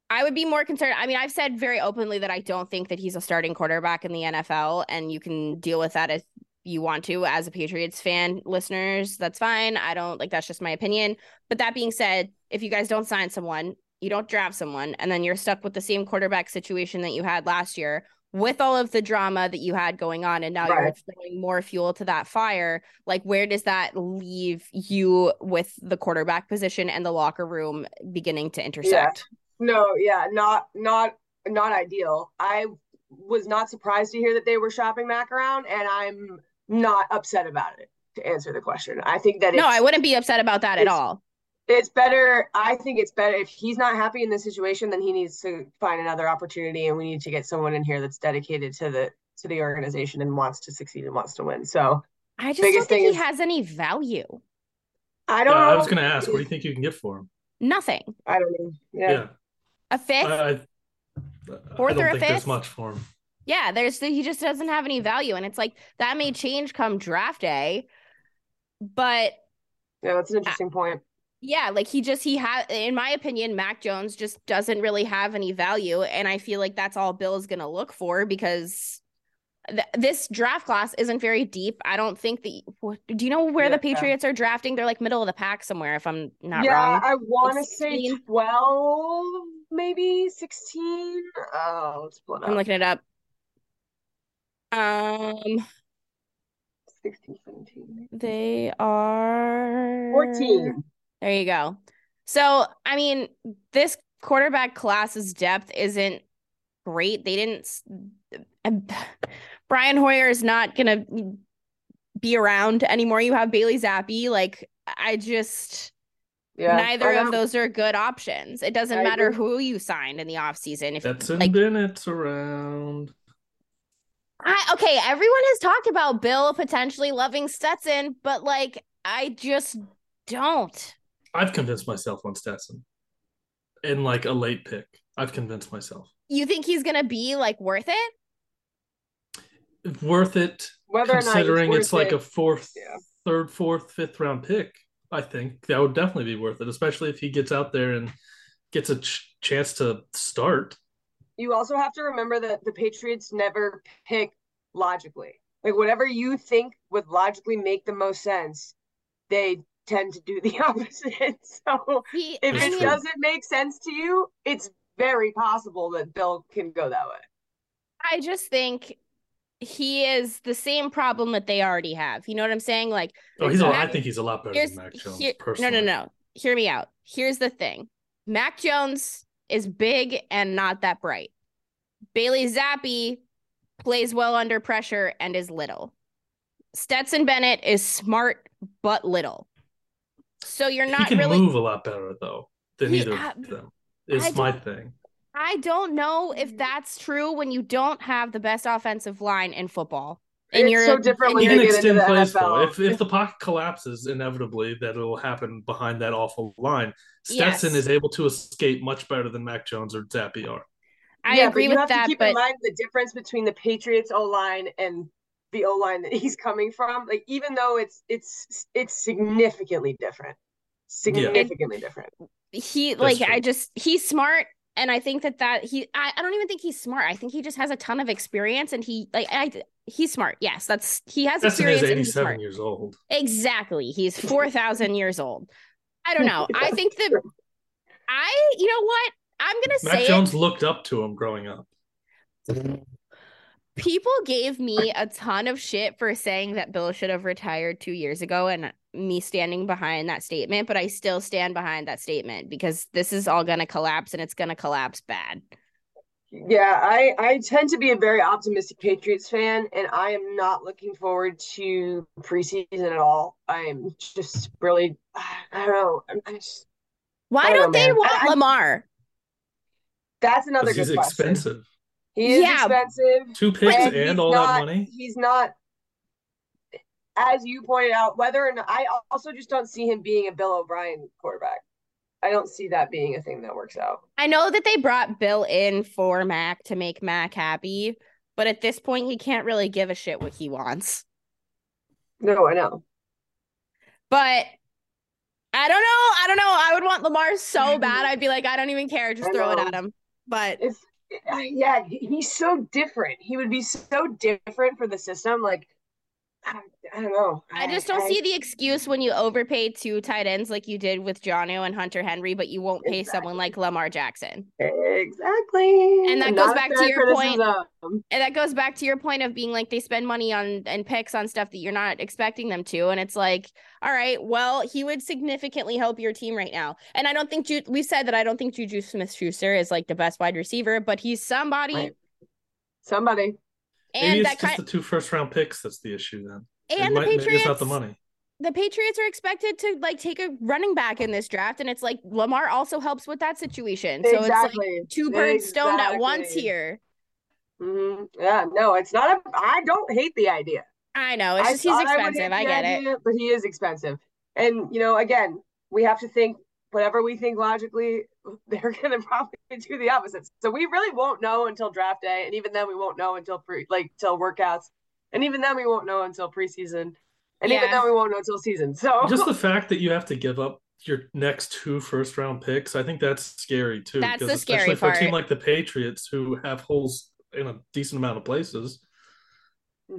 I would be more concerned. I mean, I've said very openly that I don't think that he's a starting quarterback in the NFL, and you can deal with that as you want to as a Patriots fan, listeners, that's fine. I don't like that's just my opinion. But that being said, if you guys don't sign someone, you don't draft someone, and then you're stuck with the same quarterback situation that you had last year with all of the drama that you had going on, and now right. you're throwing more fuel to that fire. Like, where does that leave you with the quarterback position and the locker room beginning to intersect? Yeah. No, yeah, not not not ideal. I was not surprised to hear that they were shopping Mac around, and I'm not upset about it to answer the question. I think that no, I wouldn't be upset about that at all. It's better. I think it's better if he's not happy in this situation, then he needs to find another opportunity, and we need to get someone in here that's dedicated to the to the organization and wants to succeed and wants to win. So I just don't think he is, has any value. I don't. Yeah, I was going to ask, what do you think you can get for him? Nothing. I don't know. Yeah. yeah. A fifth. I, I, Fourth I or a fifth. There's much for him. Yeah, there's he just doesn't have any value, and it's like that may change come draft day, but yeah, that's an interesting point. Yeah, like he just he had, in my opinion, Mac Jones just doesn't really have any value, and I feel like that's all Bill is going to look for because th- this draft class isn't very deep. I don't think the. Do you know where yeah, the Patriots are drafting? They're like middle of the pack somewhere, if I'm not yeah, wrong. Yeah, I want to say twelve, maybe sixteen. Oh, let's pull it up. I'm looking it up. Um 16, 17. They are 14. There you go. So, I mean, this quarterback class's depth isn't great. They didn't *sighs* Brian Hoyer is not going to be around anymore. You have Bailey Zappe. Like, I just yeah, neither of those are good options. It doesn't I matter agree. who you signed in the offseason. If Stetson like, Bennett's around. I okay, everyone has talked about Bill potentially loving Stetson, but like I just don't. I've convinced myself on Stetson. In like a late pick. I've convinced myself. You think he's gonna be like worth it? Worth it Whether considering it's, like it. a fourth, yeah. third, fourth, fifth round pick. I think that would definitely be worth it, especially if he gets out there and gets a ch- chance to start you also have to remember that the Patriots never pick logically. Like whatever you think would logically make the most sense, they tend to do the *laughs* opposite. So he, if it doesn't make sense to you, it's very possible that Bill can go that way. I just think he is the same problem that they already have. You know what I'm saying? Like, Oh, he's. A, I Mac- think he's a lot better than Mac Jones. here- no, no, no. Hear me out. Here's the thing: Mac Jones is big and not that bright. Bailey Zappe plays well under pressure and is little. Stetson Bennett is smart but little. So you're not he not can really. move a lot better though than He- either I- of them. I Is my thing. I don't know if that's true when you don't have the best offensive line in football. And It's you're so different and when He they can get into extend the plays though. NFL. If if the pocket collapses, inevitably that it will happen behind that awful line. Stetson Yes. is able to escape much better than Mac Jones or Zappe are. I yeah, agree but you with have that, to keep but in mind the difference between the Patriots O line and the O line that he's coming from. Like even though it's it's it's significantly different, significantly different. he like. I just he's smart and I think that that he I, I don't even think he's smart. I think he just has a ton of experience and he like I he's smart. Yes, that's he has Stetson experience is and he's 87 smart. years old. Exactly. He's *laughs* 4,000 years old. I don't know. I *laughs* think that I you know what? I'm going to Mac say Jones it. looked up to him growing up. People gave me a ton of shit for saying that Bill should have retired 2 years ago and me standing behind that statement, but I still stand behind that statement because this is all going to collapse and it's going to collapse bad. Yeah, I I tend to be a very optimistic Patriots fan, and I am not looking forward to preseason at all. I am just really I don't know. I'm, I just, Why don't don't know, they man. want I- I- Lamar? that's another Because good he's question. expensive. He is Yeah. expensive. Two picks and and all not, that money. He's not, as you pointed out, whether or not I also just don't see him being a Bill O'Brien quarterback. I don't see that being a thing that works out. I know that they brought Bill in for Mac to make Mac happy, but at this point, he can't really give a shit what he wants. No, I know. But I don't know. I don't know. I would want Lamar so bad. I'd be like, I don't even care. Just throw it at him. But If *laughs* yeah, he's so different. He would be so different for the system. Like I, I don't know. I just don't see the excuse when you overpay two tight ends like you did with Jonnu and Hunter Henry, but you won't pay someone like Lamar Jackson. exactly. And that goes back to your point- And that goes back to your point of being like they spend money on and picks on stuff that you're not expecting them to. And it's like, all right, well, he would significantly help your team right now. And I don't think Ju- we've said that I don't think Juju Smith Schuster is like the best wide receiver, but he's somebody. Right. Somebody. And Maybe that it's just kind the two first round picks that's the issue then. It and the might- maybe Patriots It's not the money. the Patriots are expected to like take a running back in this draft, and it's like Lamar also helps with that situation. So it's like two birds stoned at once Exactly. here. Mhm. Yeah, no, it's not. A, I don't hate the idea. I know it's I just he's thought I expensive. I the get it. but he is expensive. And you know, again, we have to think whatever we think logically. *laughs* They're gonna probably *laughs* do the opposite. So we really won't know until draft day, and even then, we won't know until pre like till workouts, and even then, we won't know until preseason, and even then, we won't know until season. So *laughs* Just the fact that you have to give up your next two first round picks, I think that's scary too. That's because the scary especially for a team like the Patriots who have holes in a decent amount of places.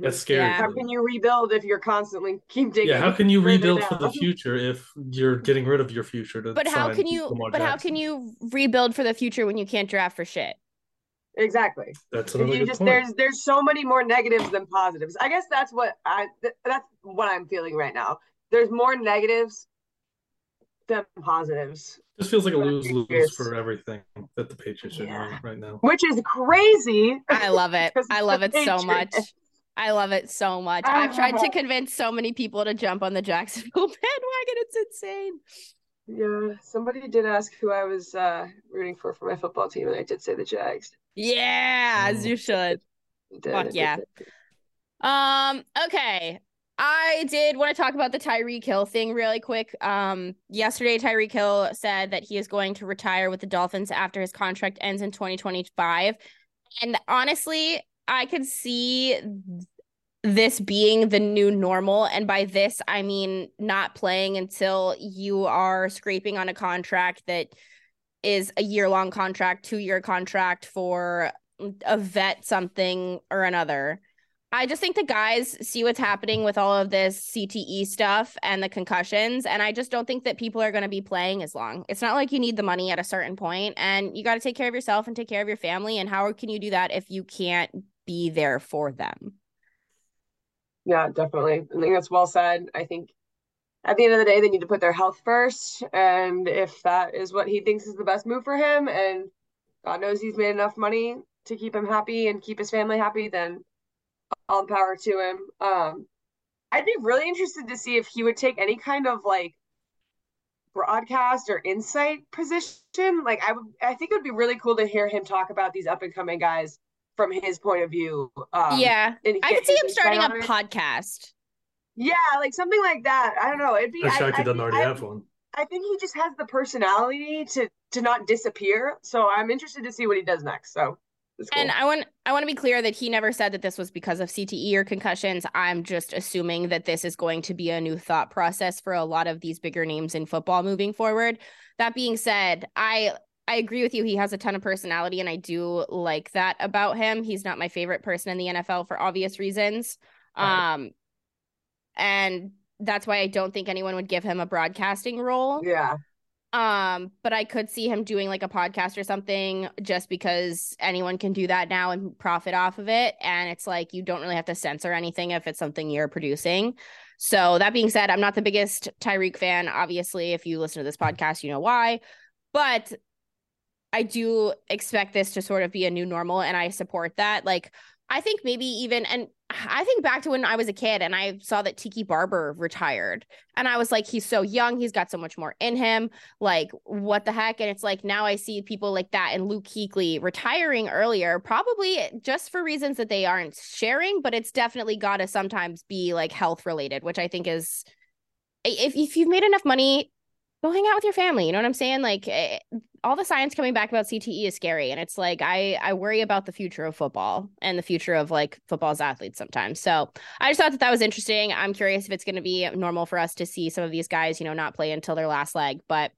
That's scary. Yeah. how can you rebuild if you're constantly keep digging? Yeah, how can you further rebuild for the future if you're getting rid of your future to But how can you? Lamar But how can you rebuild for the future when you can't draft for shit? Exactly. That's If another you good just point. there's there's so many more negatives than positives. I guess that's what I th- that's what I'm feeling right now. There's more negatives than positives, This feels like a lose lose for everything that the Patriots are doing right now. which is crazy. I love it. *laughs* I love the it so much. I love it so much. I've tried to convince so many people to jump on the Jacksonville *laughs* bandwagon. It's insane. Yeah, somebody did ask who I was uh, rooting for for my football team, and I did say the Jags. Yeah, as you should. *laughs* Did, Fuck yeah. Um, okay. I did want to talk about the Tyreek Hill thing really quick. Um, yesterday Tyreek Hill said that he is going to retire with the Dolphins after his contract ends in 2025. And honestly, I could see this being the new normal. And by this, I mean not playing until you are scraping on a contract that is a year long contract, two year contract for a vet something or another. I just think the guys see what's happening with all of this CTE stuff and the concussions. And I just don't think that people are going to be playing as long. It's not like you need the money at a certain point, and you got to take care of yourself and take care of your family. And how can you do that if you can't be there for them? Yeah, definitely. I think that's well said. I think at the end of the day, they need to put their health first. And if that is what he thinks is the best move for him, and God knows he's made enough money to keep him happy and keep his family happy, then all the power to him. Um, I'd be really interested to see if he would take any kind of like broadcast or insight position. Like I would, I think it would be really cool to hear him talk about these up and coming guys from his point of view. Um, yeah, I could see him starting a podcast. Yeah, like something like that. I don't know. It'd be. I'm shocked I, he doesn't already I, have one. I think he just has the personality to to not disappear. So I'm interested to see what he does next. So Cool. And I want I want to be clear that he never said that this was because of CTE or concussions. I'm just assuming that this is going to be a new thought process for a lot of these bigger names in football moving forward. That being said, I I agree with you. He has a ton of personality and I do like that about him. He's not my favorite person in the NFL for obvious reasons. Right. Um and that's why I don't think anyone would give him a broadcasting role. Yeah. Um, but I could see him doing like a podcast or something just because anyone can do that now and profit off of it. And it's like you don't really have to censor anything if it's something you're producing. So that being said, I'm not the biggest Tyreek fan. Obviously, if you listen to this podcast, you know why. But I do expect this to sort of be a new normal and I support that. Like I think maybe even, and I think back to when I was a kid and I saw that Tiki Barber retired. And I was like, he's so young. He's got so much more in him. Like, what the heck? And it's like now I see people like that and Luke Kuechly retiring earlier, probably just for reasons that they aren't sharing, but it's definitely got to sometimes be like health related, which I think is if, if you've made enough money go hang out with your family. You know what I'm saying? Like eh, all the science coming back about CTE is scary, and it's like I I worry about the future of football and the future of like football's athletes sometimes. So I just thought that that was interesting. I'm curious if it's going to be normal for us to see some of these guys, you know, not play until their last leg, but.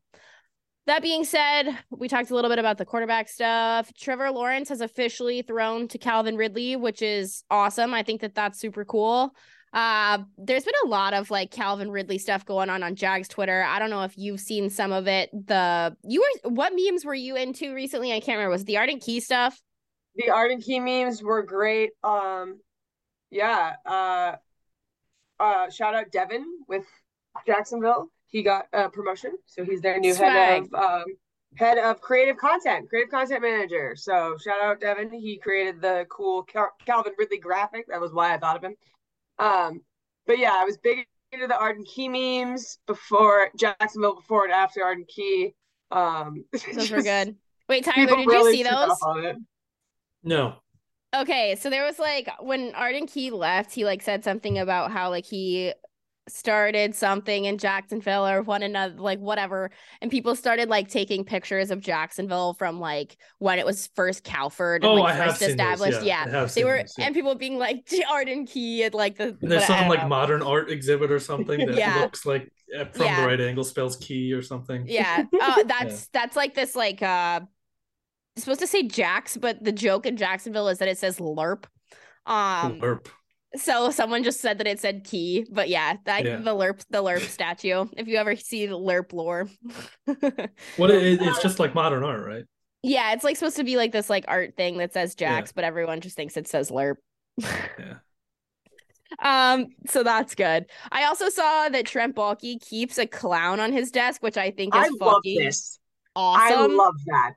That being said, we talked a little bit about the quarterback stuff. Trevor Lawrence has officially thrown to Calvin Ridley, which is awesome. I think that that's super cool. Uh, there's been a lot of like Calvin Ridley stuff going on on Jags Twitter. I don't know if you've seen some of it. The you were what memes were you into recently? I can't remember. Was the Arden Key stuff? The Arden Key memes were great. Um, yeah. Uh, uh, shout out Devin with Jacksonville. He got a promotion, so he's their new Swag. head of um, head of creative content, creative content manager. So shout out Devin. He created the cool Cal- Calvin Ridley graphic. That was why I thought of him. Um, but yeah, I was big into the Arden Key memes before Jacksonville, before and after Arden Key. Um, *laughs* those were good. Wait, Tyler, did really you see those? No. Okay, so there was like when Arden Key left, he like said something about how like he started something in Jacksonville or one another, like whatever. And people started like taking pictures of Jacksonville from like when it was first Calford and oh, like I first established. yeah, yeah. they were, yeah. and people being like *laughs* Arden Key and like the. And there's some like know. *laughs* modern art exhibit or something that yeah. looks like eh, from the right angle spells key or something. Yeah, *laughs* uh, that's that's like this like uh supposed to say Jax, but the joke in Jacksonville is that it says LERP. Um, LERP. So someone just said that it said key, but yeah, that yeah. the lerp the lerp statue. If you ever see the lerp lore, *laughs* what it, it's just like modern art, right? Yeah, it's like supposed to be like this like art thing that says Jax, yeah. but everyone just thinks it says lerp. *laughs* yeah. Um, so that's good. I also saw that Trent Baalke keeps a clown on his desk, which I think is I fucking this. awesome. I love that.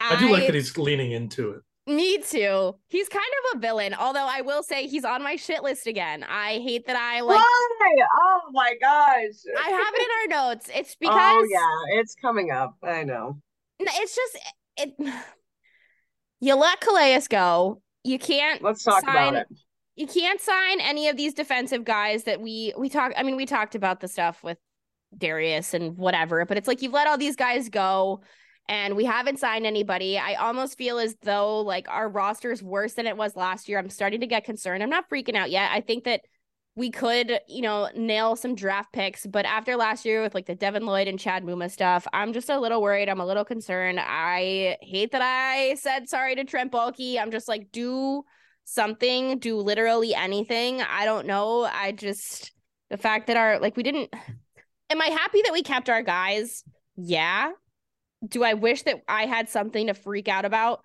I do like that he's leaning into it. Me too. He's kind of a villain, although I will say he's on my shit list again. I hate that I like. Why? Oh my gosh! I have it in our notes. It's *laughs* oh, because. Oh yeah, it's coming up. I know. It's just it. *sighs* You let Calais go. You can't. Let's talk sign, about it. You can't sign any of these defensive guys that we we talk. I mean, we talked about the stuff with Darius and whatever, but it's like you've let all these guys go and we haven't signed anybody. I almost feel as though like our roster is worse than it was last year. I'm starting to get concerned. I'm not freaking out yet. I think that we could, you know, nail some draft picks, but after last year with like the Devin Lloyd and Chad Muma stuff, I'm just a little worried. I'm a little concerned. I hate that I said sorry to Trent Baalke. I'm just like, do something, do literally anything. I don't know. I just the fact that our like we didn't am I happy that we kept our guys? Yeah do I wish that I had something to freak out about?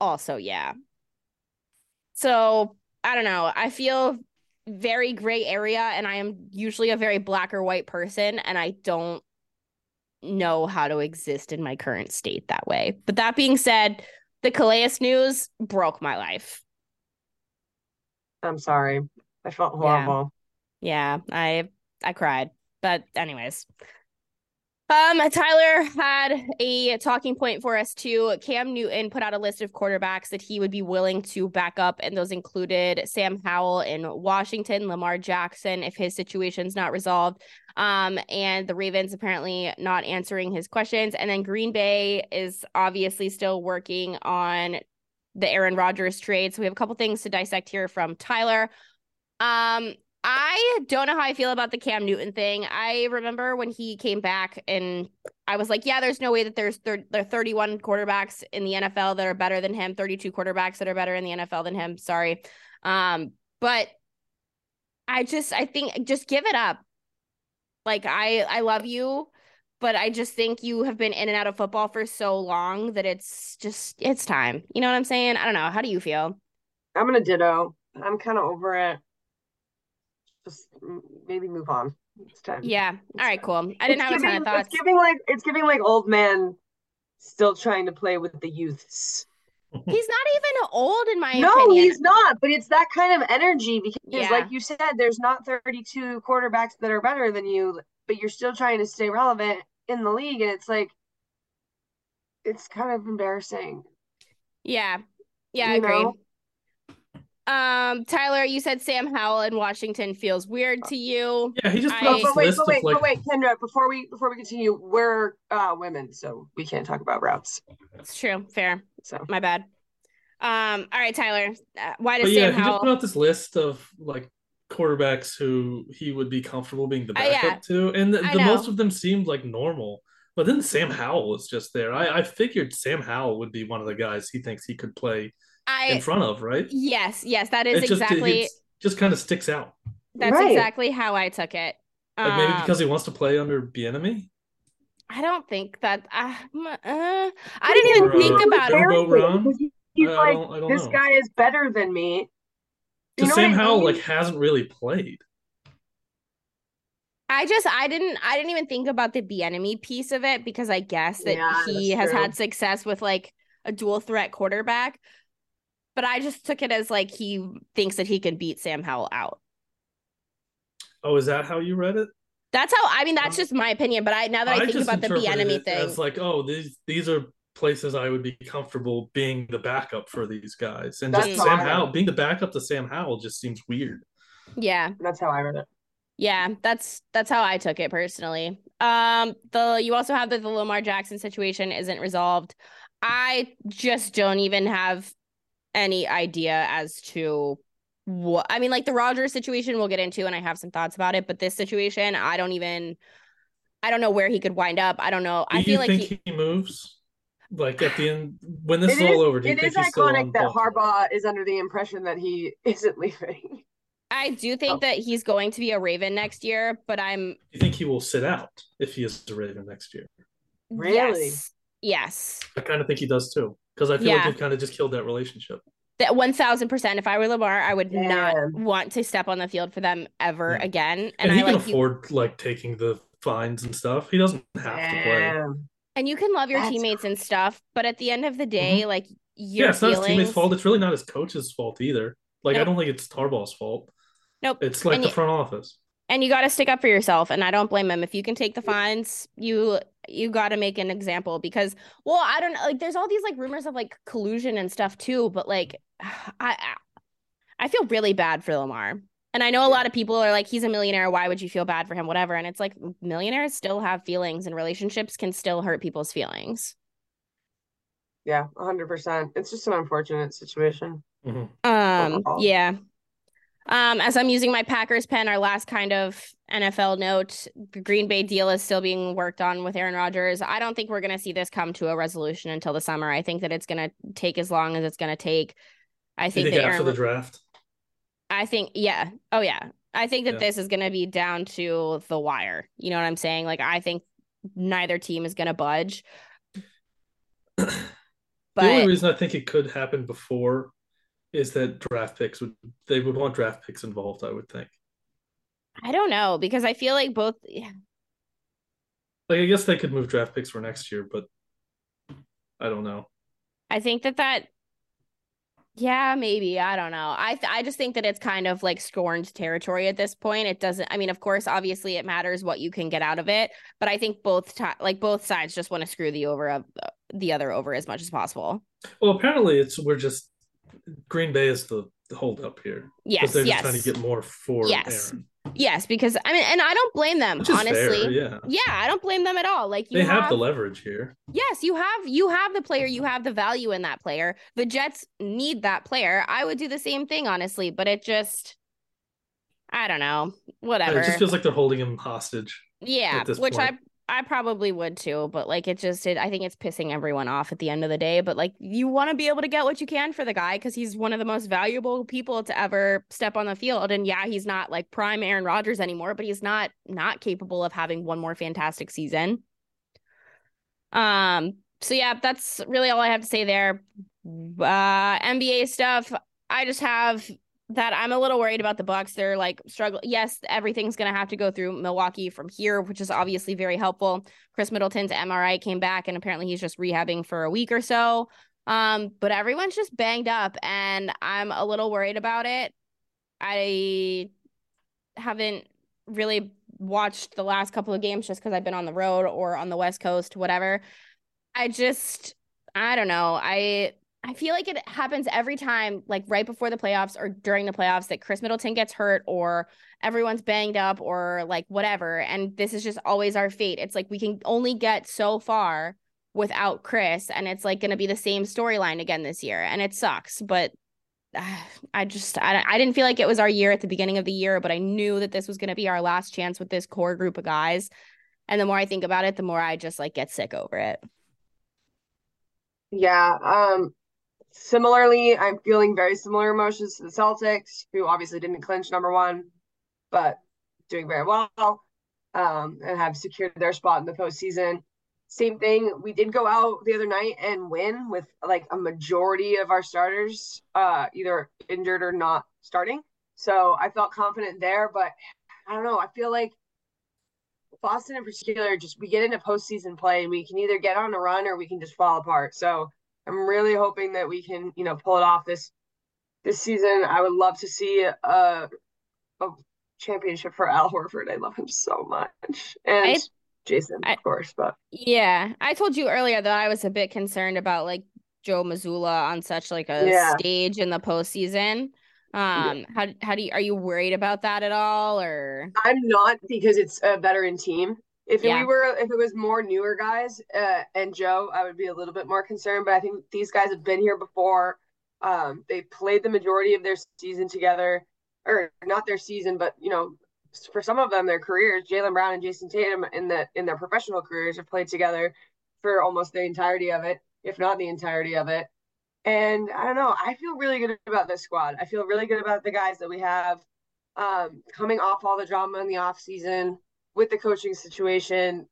Also, yeah. So I don't know. I feel very gray area and I am usually a very black or white person and I don't know how to exist in my current state that way. But that being said, the Calais news broke my life. I'm sorry. I felt horrible. Yeah, I I cried. But anyways. Um, Tyler had a talking point for us too. Cam Newton put out a list of quarterbacks that he would be willing to back up, and those included Sam Howell in Washington, Lamar Jackson if his situation's not resolved, um, and the Ravens apparently not answering his questions, and then Green Bay is obviously still working on the Aaron Rodgers trade. So we have a couple things to dissect here from Tyler. Um, I don't know how I feel about the Cam Newton thing. I remember when he came back and I was like, yeah, there's no way that there's thir- there are 31 quarterbacks in the NFL that are better than him, 32 quarterbacks that are better in the NFL than him. Sorry. Um, but I just I think just give it up. Like I I love you, but I just think you have been in and out of football for so long that it's just it's time. You know what I'm saying? I don't know. How do you feel? I'm gonna ditto. I'm kind of over it just maybe move on. It's time. Yeah. All right. Cool. I didn't it's have giving, a ton of thoughts. It's giving like it's giving like old man still trying to play with the youths. *laughs* He's not even old in my opinion. no, opinion. he's not. But it's that kind of energy because, yeah. like you said, there's not 32 quarterbacks that are better than you, but you're still trying to stay relevant in the league, and it's like it's kind of embarrassing. Yeah. Yeah, I agree. Know? Um, Tyler, you said Sam Howell in Washington feels weird to you. Yeah, he just put I, out but wait, but wait, like... but wait, Kendra. Before we before we continue, we're uh, women, so we can't talk about routes. It's true. Fair. So my bad. Um. All right, Tyler. Uh, why does but Sam yeah, Howell? he just put out this list of like quarterbacks who he would be comfortable being the backup uh, yeah. to, and the, the most of them seemed like normal. But then Sam Howell was just there. I, I figured Sam Howell would be one of the guys he thinks he could play I, in front of, right? Yes, yes, that is it exactly. Just, just kind of sticks out. That's right. exactly how I took it. Like maybe um, because he wants to play under Bieniemy. I don't think that. Uh, uh, I didn't even or, think uh, about it. He's like, I don't, I don't this know. guy is better than me. Because Sam Howell mean? like hasn't really played. I just I didn't I didn't even think about the Bieniemy piece of it because I guess that yeah, he has true. had success with like a dual threat quarterback but I just took it as like he thinks that he can beat Sam Howell out. Oh, is that how you read it? That's how I mean. That's just my opinion. But I now that I, I think about the enemy thing, it's like, oh, these these are places I would be comfortable being the backup for these guys, and that's just Sam Howell being the backup to Sam Howell just seems weird. Yeah, that's how I read it. Yeah, that's that's how I took it personally. Um, the you also have that the Lamar Jackson situation isn't resolved. I just don't even have any idea as to what I mean, like the Rodgers situation we'll get into, and I have some thoughts about it. But this situation, I don't even, I don't know where he could wind up. I don't know. Do I feel like he, he, moves. Like at the end, *sighs* when this is, is all over, do you it think is iconic that Harbaugh is under the impression that he *laughs* isn't leaving. I do think oh. that he's going to be a Raven next year, but I'm. You think he will sit out if he is a Raven next year? Really? Yes. yes. I kind of think he does too because I feel yeah. like they've kind of just killed that relationship. That one thousand percent. If I were Lamar, I would not want to step on the field for them ever yeah. again. And, and he I can like afford you... like taking the fines and stuff. He doesn't have to play. And you can love your That's teammates and stuff, but at the end of the day, mm-hmm. like your yeah, it's feelings... not his teammates' fault. It's really not his coach's fault either. Like nope. I don't think it's Harbaugh's fault. Nope. It's like and the you... front office and you got to stick up for yourself and i don't blame him if you can take the fines you you got to make an example because well i don't know like there's all these like rumors of like collusion and stuff too but like *sighs* i i feel really bad for lamar. And i know a lot of people are like he's a millionaire. Why would you feel bad for him? Whatever. And it's like millionaires still have feelings and relationships can still hurt people's feelings. Yeah 100% it's just an unfortunate situation mm-hmm. um yeah um, as I'm using my Packers pen, our last kind of NFL note, the Green Bay deal is still being worked on with Aaron Rodgers. I don't think we're going to see this come to a resolution until the summer. I think that it's going to take as long as it's going to take. I think, think that after Aaron, the draft. I think, yeah. Oh, yeah. I think that yeah. this is going to be down to the wire. You know what I'm saying? Like, I think neither team is going to budge. But the only reason I think it could happen before is that draft picks would they would want draft picks involved, I would think. I don't know because I feel like both yeah. Like I guess they could move draft picks for next year, but I don't know. I think that that yeah, maybe. I don't know. I th- I just think that it's kind of like scorned territory at this point. It doesn't I mean, of course, obviously it matters what you can get out of it, but I think both ti like both sides just want to screw the over of the other over as much as possible. Well, apparently it's we're just Green Bay is the, the hold up here. Yes, they're just yes. trying to get more for Yes. Aaron. Yes, because I mean, and I don't blame them, honestly. fair, yeah. Yeah, I don't blame them at all. Like you They have the leverage here. Yes, you have you have the player, you have the value in that player. The Jets need that player. I would do the same thing honestly, but it just I don't know. Whatever. It just feels like they're holding him hostage. yeah, which point. I I probably would too, but like it just it, I think it's pissing everyone off at the end of the day, but like you want to be able to get what you can for the guy cuz he's one of the most valuable people to ever step on the field and yeah, he's not like prime Aaron Rodgers anymore, but he's not not capable of having one more fantastic season. Um, so yeah, that's really all I have to say there. Uh, NBA stuff. I just have that I'm a little worried about the Bucks. They're like struggle. Yes, everything's gonna have to go through Milwaukee from here, which is obviously very helpful. Khris Middleton's MRI came back, and apparently he's just rehabbing for a week or so. Um, but everyone's just banged up, and I'm a little worried about it. I haven't really watched the last couple of games just because I've been on the road or on the West Coast, whatever. I just I don't know. I I feel like it happens every time, like right before the playoffs or during the playoffs, that Khris Middleton gets hurt or everyone's banged up or like whatever. And this is just always our fate. It's like we can only get so far without Chris, and it's like going to be the same storyline again this year, and it sucks. But uh, *sighs* I just I, I didn't feel like it was our year at the beginning of the year, but I knew that this was going to be our last chance with this core group of guys. And the more I think about it, the more I just like get sick over it. Yeah. Um, similarly, I'm feeling very similar emotions to the Celtics, who obviously didn't clinch number one, but doing very well, um, and have secured their spot in the postseason. Same thing. We did go out the other night and win with like a majority of our starters, uh, either injured or not starting. So I felt confident there, but I don't know. I feel like Boston in particular, just we get into postseason play and we can either get on a run or we can just fall apart. So I'm really hoping that we can, you know, pull it off this this season. I would love to see a a championship for Al Horford. I love him so much, and I- Jayson, I- of course. But Yeah, I told you earlier that I was a bit concerned about like Joe Mazzulla on such like a Yeah. stage in the postseason. Um, how how do you are you worried about that at all or I'm not because it's a veteran team. If Yeah. we were, if it was more newer guys uh, and Joe, I would be a little bit more concerned. But I think these guys have been here before. Um, they played the majority of their season together, or not their season, but you know, for some of them, their careers. Jaylen Brown and Jayson Tatum in the in their professional careers have played together for almost the entirety of it, if not the entirety of it. And I don't know. I feel really good about this squad. I feel really good about the guys that we have um, coming off all the drama in the off season with the coaching situation.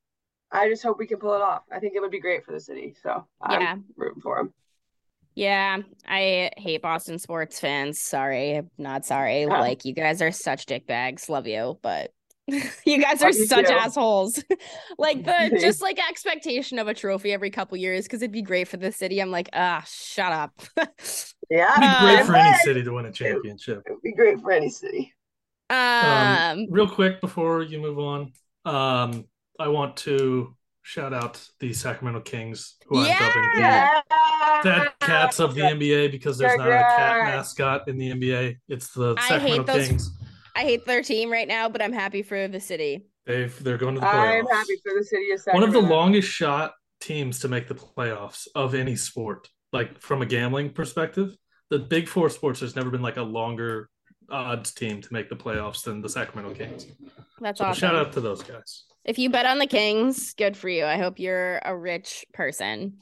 I just hope we can pull it off. I think it would be great for the city. So I'm Yeah. rooting for them. Yeah, I hate Boston sports fans. Sorry, not sorry. Oh. Like you guys are such dickbags. Love you, but *laughs* you guys are Love you such too. assholes. *laughs* like the *laughs* just like expectation of a trophy every couple years because it'd be great for the city. I'm like, ah, shut up. Yeah, It'd be great Uh, for any city to win a championship. It would be great for any city. Um, Real quick before you move on, um, I want to shout out the Sacramento Kings, who Yeah! I'm dubbing the Cats of the NBA because there's not a cat mascot in the NBA. It's the I hate Sacramento those- Kings. I hate their team right now, but I'm happy for the city. They've they're going to the playoffs. I'm happy for the city of Sacramento. One of the longest shot teams to make the playoffs of any sport, like from a gambling perspective. The big four sports, there's never been like a longer odds team to make the playoffs than the Sacramento Kings. That's So awesome. shout out to those guys. If you bet on the Kings, good for you. I hope you're a rich person.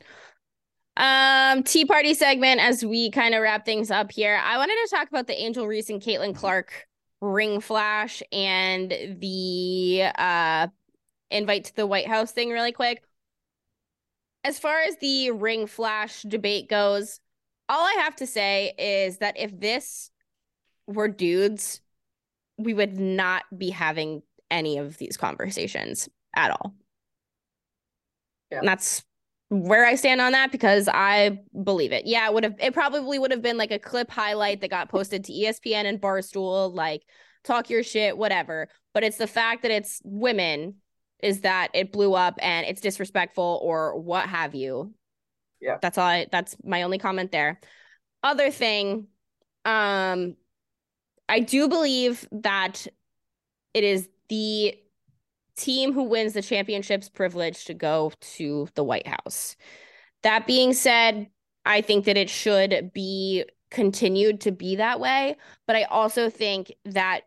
Um, tea party segment as we kind of wrap things up here. I wanted to talk about the Angel Reese and Caitlin Clark ring flash and the uh invite to the White House thing really quick. As far as the ring flash debate goes, all I have to say is that if this were dudes, we would not be having any of these conversations at all. Yeah. And that's where I stand on that because I believe it. Yeah, it would have it probably would have been like a clip highlight that got posted to ESPN and Barstool, like talk your shit, whatever. But it's the fact that it's women is that it blew up and it's disrespectful or what have you. Yeah. That's all I that's my only comment there. Other thing, um I do believe that it is the team who wins the championship's privilege to go to the White House. That being said, I think that it should be continued to be that way, but I also think that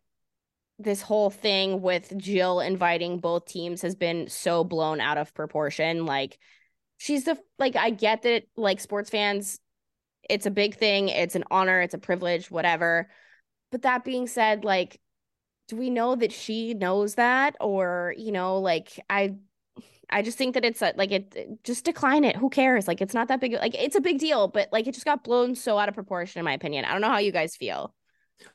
this whole thing with Jill inviting both teams has been so blown out of proportion. Like she's the like I get that like sports fans it's a big thing, it's an honor, it's a privilege, whatever. But that being said, like do we know that she knows that or you know like i i just think that it's a, like it it- just decline it who cares like it's not that big like it's a big deal but like it just got blown so out of proportion in my opinion i don't know how you guys feel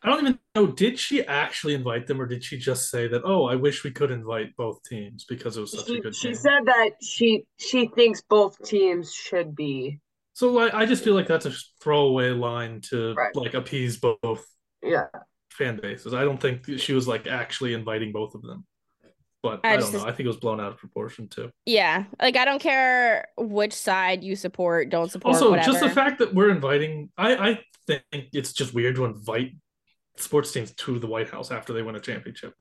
I don't even know. Did she actually invite them, or did she just say that? Oh, I wish we could invite both teams because it was such She, a good she game. said that she she thinks both teams should be. so like, I just feel like that's a throwaway line to Right. like appease both Yeah. fan bases. I don't think she was like actually inviting both of them. But I I, don't just- know. I think it was blown out of proportion too. yeah like i don't care which side you support don't support Also, whatever. just the fact that we're inviting, I I think it's just weird to invite sports teams to the White House after they win a championship.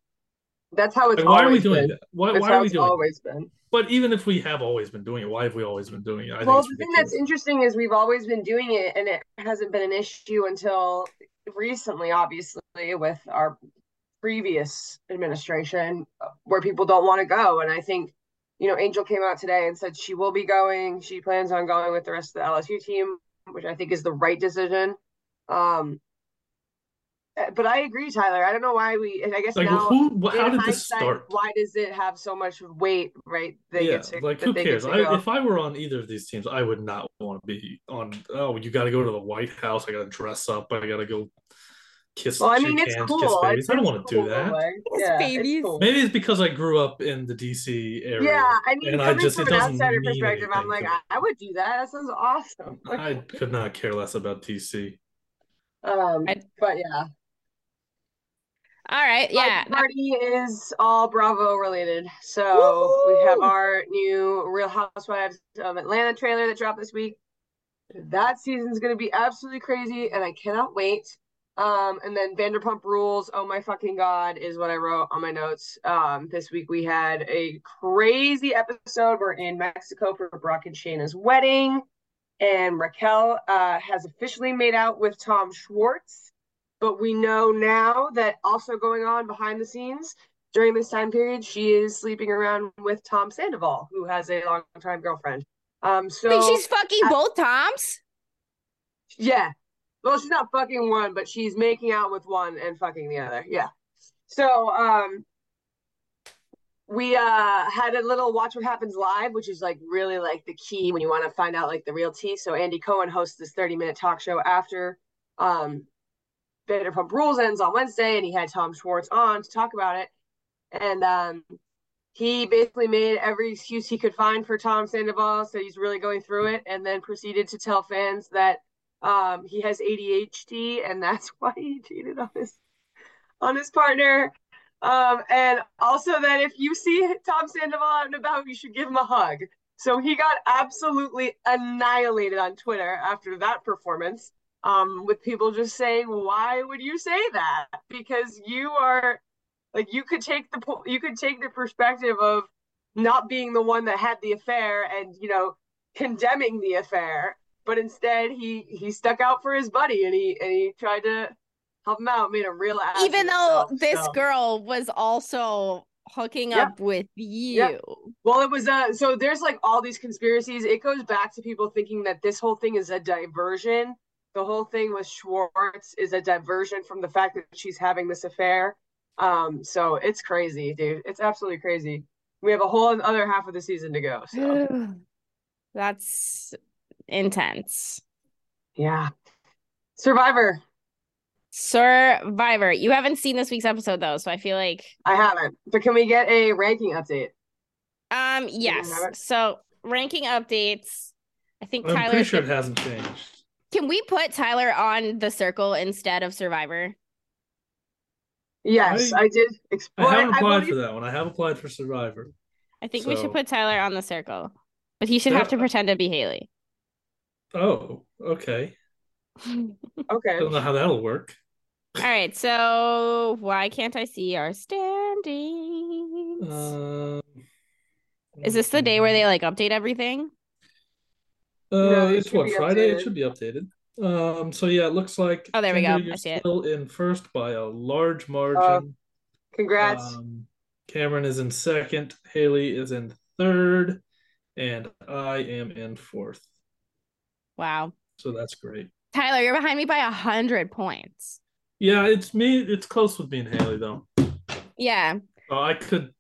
That's how it's Like, why are we always doing been. that? Why, why are we doing? always been. But even if we have always been doing it, why have we always been doing it? I Well, think the it's thing that's interesting is we've always been doing it, and it hasn't been an issue until recently, obviously, with our previous administration, where people don't want to go. And I think, you know, Angel came out today and said she will be going. She plans on going with the rest of the LSU team, which I think is the right decision. Um, but I agree, Tyler. I don't know why we. and I guess Like now, who? How in did this start? Why does it have so much weight? Right? They yeah, get to, like that who they get cares? I, if I were on either of these teams, I would not want to be on. Oh, you got to go to the White House. I got to dress up. I got to go kiss. Well, I mean, it's hands, cool. Babies. It's, I don't want to cool, do that. like, Kiss yeah, babies. It's cool. Maybe it's because I grew up in the DC area. Yeah, I mean, And I coming just- from an outsider perspective, I'm like, I, I would do that. That sounds awesome. I could not care less about DC. Um, but yeah, all right yeah the party is all Bravo related. So we have our new Real Housewives of Atlanta trailer that dropped this week. That season's gonna be absolutely crazy, and I cannot wait. Um, and then Vanderpump Rules. Oh my fucking god, is what I wrote on my notes. Um, this week we had a crazy episode. We're in Mexico for Brock and Scheana's wedding, and Raquel uh, has officially made out with Tom Schwartz. But we know now that also going on behind the scenes during this time period, she is sleeping around with Tom Sandoval, who has a long-time girlfriend. Um, so Wait, she's fucking I- both toms yeah. Well, she's not fucking one, but she's making out with one and fucking the other. Yeah. So, um, we uh had a little watch what happens live, which is like really like the key when you want to find out like the real tea. So Andy Cohen hosts this 30 minute talk show after um Vanderpump Rules ends on Wednesday, and he had Tom Schwartz on to talk about it. And um he basically made every excuse he could find for Tom Sandoval, So he's really going through it, and then proceeded to tell fans that um, he has ADHD, and that's *laughs* why he cheated on his on his partner. Um, and also that if you see Tom Sandoval out and about, you should give him a hug. So he got absolutely annihilated on Twitter after that performance. Um, with people just saying, "Why would you say that?" Because you are like you could take the you could take the perspective of not being the one that had the affair and you know condemning the affair but instead he he stuck out for his buddy and he and he tried to help him out made a real ass even though himself, this so. girl was also hooking Yeah. up with you Yeah. well it was uh so there's like all these conspiracies it goes back to people thinking that this whole thing is a diversion the whole thing with schwartz is a diversion from the fact that she's having this affair um so it's crazy dude it's absolutely crazy we have a whole other half of the season to go so *sighs* that's intense Yeah. Survivor. Survivor. You haven't seen this week's episode though, so I feel like I haven't. But can we get a ranking update? um yes. So ranking updates. I think I'm Tyler pretty sure should- it hasn't changed. Can we put Tyler on the circle instead of Survivor? Yes, I- I, did I haven't I applied believe- for that one. I have applied for Survivor. I think we should put Tyler on the circle. But he should have to pretend to be Hailey. Oh, okay. *laughs* Okay. I don't know how that'll work. All right, so why can't I see our standings? Um, Is this the day where they like update everything? Uh, No, it it's what be Friday. It should be updated. Um, so yeah, it looks like Oh, there we go. I You're see it. still in first by a large margin. Congrats. Um, Cameron is in second. Hailey is in third, and I am in fourth. Wow. So that's great. Tyler, you're behind me by a hundred points. Yeah, it's me. It's close with me and Hailey though. Yeah, Oh, I could,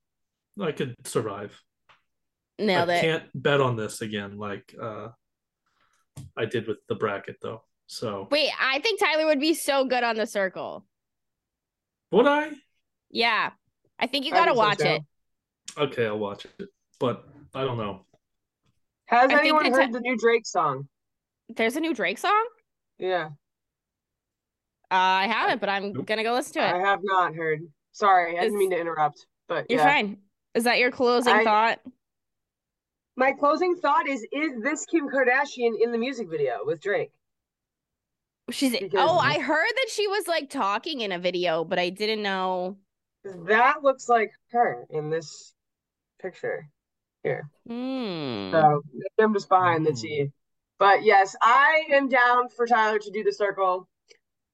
I could survive. nailed I it. can't bet on this again, like uh, I did with the bracket though. So Wait, I think Tyler would be so good on the circle. would I? Yeah. I think you I gotta think so, watch it. Okay, I'll watch it, but I don't know. Has I anyone heard a- the new Drake song? There's a new Drake song? Yeah, Uh, I haven't, but I'm Nope. gonna go listen to it. I have not heard. Sorry, I Is- didn't mean to interrupt, but You're yeah. fine. Is that your closing I- thought? My closing thought is: Is this Kim Kardashian in the music video with Drake? She's because- oh, I heard that she was like talking in a video, but I didn't know. That looks like her in this picture here. Hmm. So I'm just behind the Hmm. T. But yes, I am down for Tyler to do the circle.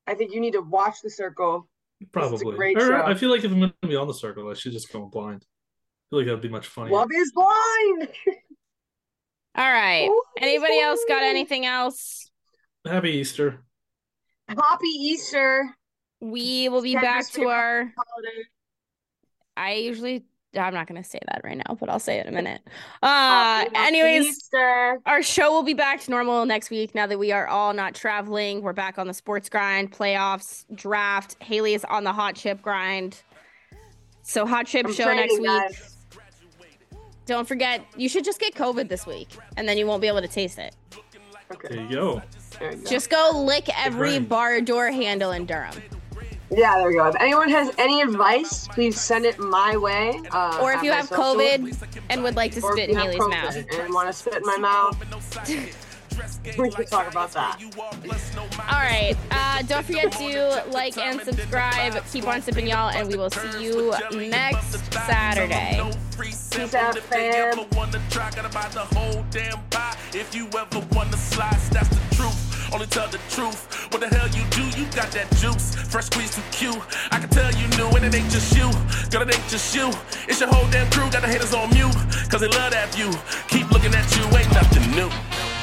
I think you need to watch the circle. Probably. great Or show. I feel like if I'm going to be on the circle, I should just go blind. I feel like that'd be much funnier. Love is blind. *laughs* All right. Love is Anybody else got anything else? Happy Easter. Happy Easter We will be Kendra's back to our. holiday. I usually. I'm not gonna say that right now, but I'll say it in a minute. Uh, Happy, happy anyways, Easter. our show will be back to normal next week now that we are all not traveling. We're back on the sports grind, playoffs, draft. Hailey is on the hot chip grind. So hot chip I'm show next week. guys. Don't forget, you should just get COVID this week, and then you won't be able to taste it. There you go. There you go. Just go lick every bar door handle in Durham. Yeah, there we go. If anyone has any advice, please send it my way. Uh, Or if you have social. COVID and would like to or spit in Hailey's mouth. and want to spit in my mouth, *laughs* we can talk about that. All right. Uh, don't forget to like and subscribe. Keep on sipping, y'all, and we will see you next Saturday. Peace out, fam. If you ever wanna slice, that's the truth. Only tell the truth. What the hell you do? You got that juice. Fresh squeeze too cute. I can tell you new, and it ain't just you. Girl, it ain't just you. It's your whole damn crew. Got the haters on mute. Cause they love that view. Keep looking at you, ain't nothing new.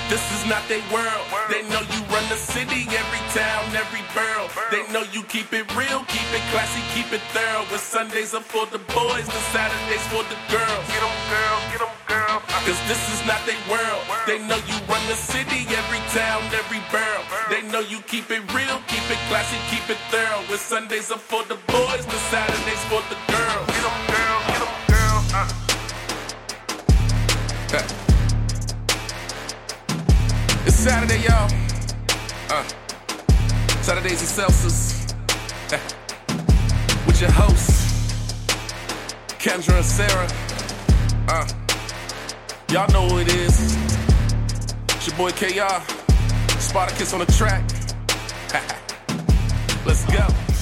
This is not their world. They know you run the city, every town, every borough. They know you keep it real, keep it classy, keep it thorough. With Sundays are for the boys, the Saturdays for the girls. Get 'em, girl, get 'em, girl. Cause this is not their world. They know you run the city, every town, every borough. They know you keep it real, keep it classy, keep it thorough. With Sundays are for the boys, the Saturdays for the girls. Get 'em, girl, get 'em, girl. Uh. It's Saturday, y'all. Uh, Saturdays and Celsius. *laughs* With your hosts, Kendra and Sarah. Uh, y'all know who it is. It's your boy KR. Spartacus on the track. *laughs* Let's go.